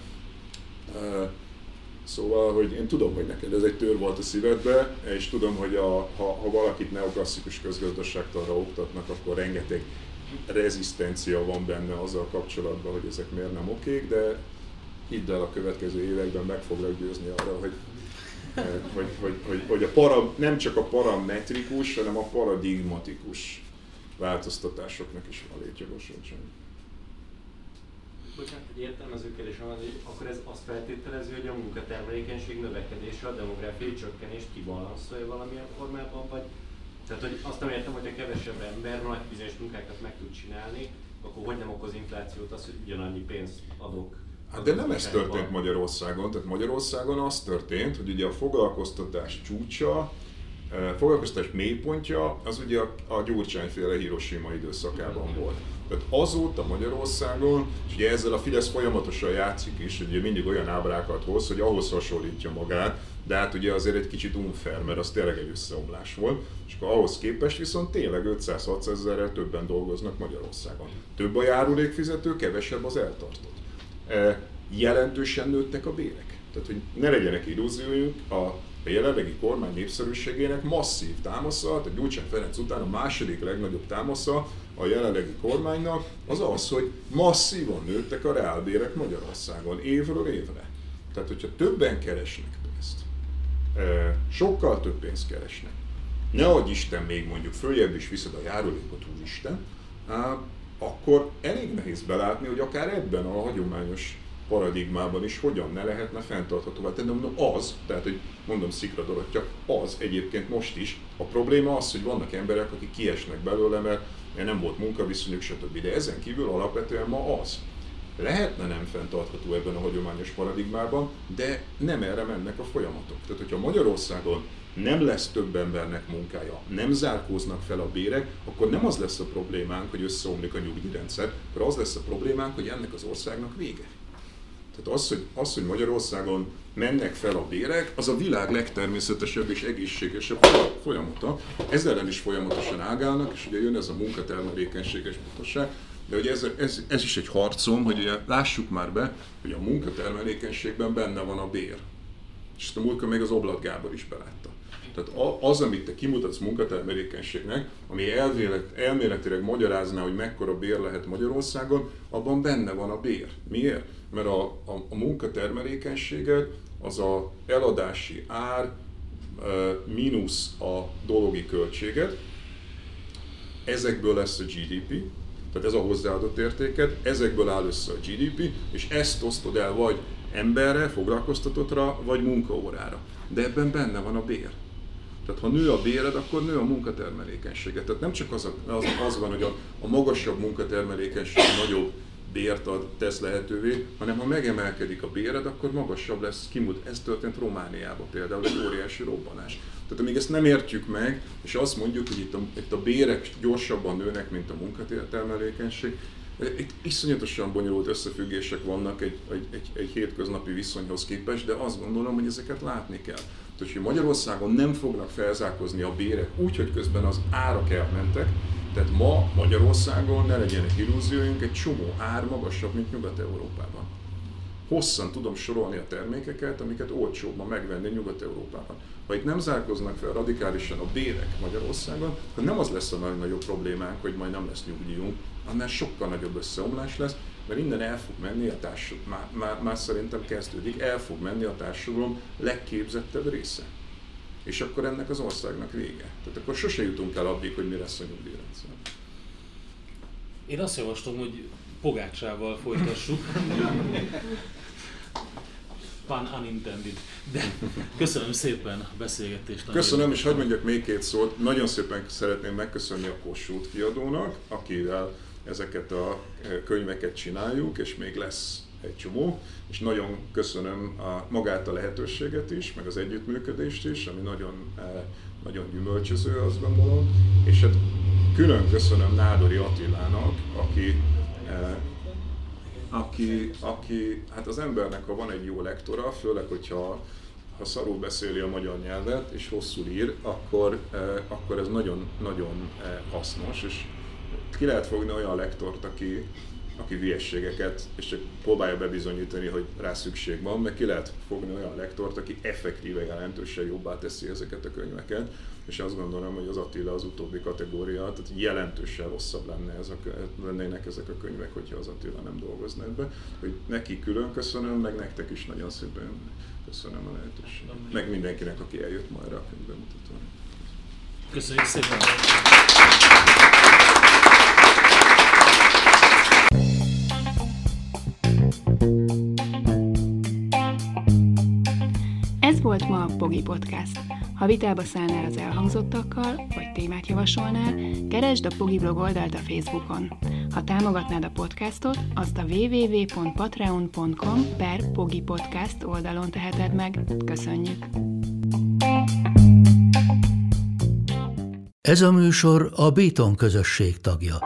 Szóval, hogy én tudom, hogy neked ez egy tör volt a szívedbe, és tudom, hogy a, ha, ha valakit neoklasszikus közgazdaságtanra oktatnak, akkor rengeteg rezisztencia van benne azzal kapcsolatban, hogy ezek miért nem okék, de hidd el a következő években meg foglak győzni arra, hogy, hogy, hogy, hogy, hogy a para, nem csak a parametrikus, hanem a paradigmatikus változtatásoknak is van létjogosultság. Bocsánat, egy értelmező kérdésem van, hogy akkor ez azt feltételezi, hogy a munkatermelékenység növekedése a demográfiai csökkenést kibalanszolja valamilyen formában, vagy tehát, hogy azt nem értem, hogy a kevesebb ember nagy bizonyos munkákat meg tud csinálni, akkor hogy nem okoz inflációt az, hogy ugyanannyi pénzt adok Hát de nem ez történt Magyarországon, tehát Magyarországon az történt, hogy ugye a foglalkoztatás csúcsa, eh, foglalkoztatás mélypontja az ugye a, a Gyurcsányféle Hiroshima időszakában volt. Tehát azóta Magyarországon, és ugye ezzel a Fidesz folyamatosan játszik is, hogy ugye mindig olyan ábrákat hoz, hogy ahhoz hasonlítja magát, de hát ugye azért egy kicsit unfair, mert az tényleg egy összeomlás volt, és akkor ahhoz képest viszont tényleg 500-600 ezerrel többen dolgoznak Magyarországon. Több a járulékfizető, kevesebb az eltartott. Jelentősen nőttek a bérek. Tehát, hogy ne legyenek illúzióink, a a jelenlegi kormány népszerűségének masszív támasza, tehát Gyurcsány Ferenc után a második legnagyobb támasza a jelenlegi kormánynak az az, hogy masszívan nőttek a reálbérek Magyarországon évről évre. Tehát, hogyha többen keresnek pénzt, sokkal több pénzt keresnek, ne adj Isten még mondjuk följebb is viszed a járulékot, úristen, akkor elég nehéz belátni, hogy akár ebben a hagyományos paradigmában is hogyan ne lehetne fenntarthatóvá tenni. Mondom, az, tehát, hogy mondom Szikra Dorottya, az egyébként most is. A probléma az, hogy vannak emberek, akik kiesnek belőle, mert nem volt munkaviszonyuk, stb. De ezen kívül alapvetően ma az. Lehetne nem fenntartható ebben a hagyományos paradigmában, de nem erre mennek a folyamatok. Tehát, hogyha Magyarországon nem lesz több embernek munkája, nem zárkóznak fel a bérek, akkor nem az lesz a problémánk, hogy összeomlik a nyugdíjrendszer, akkor az lesz a problémánk, hogy ennek az országnak vége. Tehát az, hogy, az, hogy Magyarországon mennek fel a bérek, az a világ legtermészetesebb és egészségesebb folyamata. Ezzel ellen is folyamatosan ágálnak, és ugye jön ez a munkatermelékenységes mutatság, de ugye ez, ez, ez, is egy harcom, hogy ugye lássuk már be, hogy a munkatermelékenységben benne van a bér. És ezt a múltkor még az Oblat Gábor is belátta. Tehát az, amit te kimutatsz munkatermelékenységnek, ami elvélet, elméletileg magyarázná, hogy mekkora bér lehet Magyarországon, abban benne van a bér. Miért? Mert a, a, a munkatermelékenységet az a eladási ár mínusz a dologi költséget, ezekből lesz a GDP, tehát ez a hozzáadott értéket, ezekből áll össze a GDP, és ezt osztod el vagy emberre, foglalkoztatottra, vagy munkaórára. De ebben benne van a bér. Tehát ha nő a béred, akkor nő a munkatermelékenysége. Tehát nem csak az, az, az van, hogy a, a magasabb munkatermelékenység nagyobb bért ad, tesz lehetővé, hanem ha megemelkedik a béred, akkor magasabb lesz, kimut. Ez történt Romániában például, egy óriási robbanás. Tehát amíg ezt nem értjük meg, és azt mondjuk, hogy itt a, itt a bérek gyorsabban nőnek, mint a munkatermelékenység, itt iszonyatosan bonyolult összefüggések vannak egy, egy, egy, egy hétköznapi viszonyhoz képest, de azt gondolom, hogy ezeket látni kell. Tehát, hogy Magyarországon nem fognak felzárkozni a bérek úgy, hogy közben az árak elmentek, tehát ma Magyarországon ne legyenek illúzióink, egy csomó ár magasabb, mint Nyugat-Európában. Hosszan tudom sorolni a termékeket, amiket olcsóbban megvenni Nyugat-Európában. Ha itt nem zárkoznak fel radikálisan a bérek Magyarországon, akkor nem az lesz a nagyobb problémánk, hogy majd nem lesz nyugdíjunk, annál sokkal nagyobb összeomlás lesz, mert innen el fog menni a társadalom, már, már, már szerintem kezdődik, el fog menni a társadalom legképzettebb része. És akkor ennek az országnak vége. Tehát akkor sose jutunk el addig, hogy mi lesz a nyugdíjrendszer. Én azt javaslom, hogy Pogácsával folytassuk. Pun unintended. De köszönöm szépen a beszélgetést. Köszönöm, és hagyd mondjak még két szót. Nagyon szépen szeretném megköszönni a Kossuth kiadónak, akivel ezeket a eh, könyveket csináljuk, és még lesz egy csomó, és nagyon köszönöm a, magát a lehetőséget is, meg az együttműködést is, ami nagyon, eh, nagyon gyümölcsöző, azt gondolom, és hát külön köszönöm Nádori Attilának, aki eh, aki, aki, hát az embernek, ha van egy jó lektora, főleg, hogyha ha szarul beszéli a magyar nyelvet és hosszú ír, akkor, akkor ez nagyon-nagyon hasznos, és ki lehet fogni olyan lektort, aki, aki hülyességeket, és csak próbálja bebizonyítani, hogy rá szükség van, meg ki lehet fogni olyan lektort, aki effektíve jelentősen jobbá teszi ezeket a könyveket, és azt gondolom, hogy az Attila az utóbbi kategória, tehát jelentősen rosszabb lenne ez a, lennének ezek a könyvek, hogyha az Attila nem dolgozna ebbe. Hogy neki külön köszönöm, meg nektek is nagyon szépen köszönöm a lehetőséget. Meg mindenkinek, aki eljött ma erre a könyvbemutatóra. Köszönjük szépen! Ez volt ma a Pogi Podcast. Ha vitába szállnál az elhangzottakkal, vagy témát javasolnál, keresd a Pogi blog oldalt a Facebookon. Ha támogatnád a podcastot, azt a www.patreon.com per Pogi Podcast oldalon teheted meg. Köszönjük! Ez a műsor a Béton közösség tagja.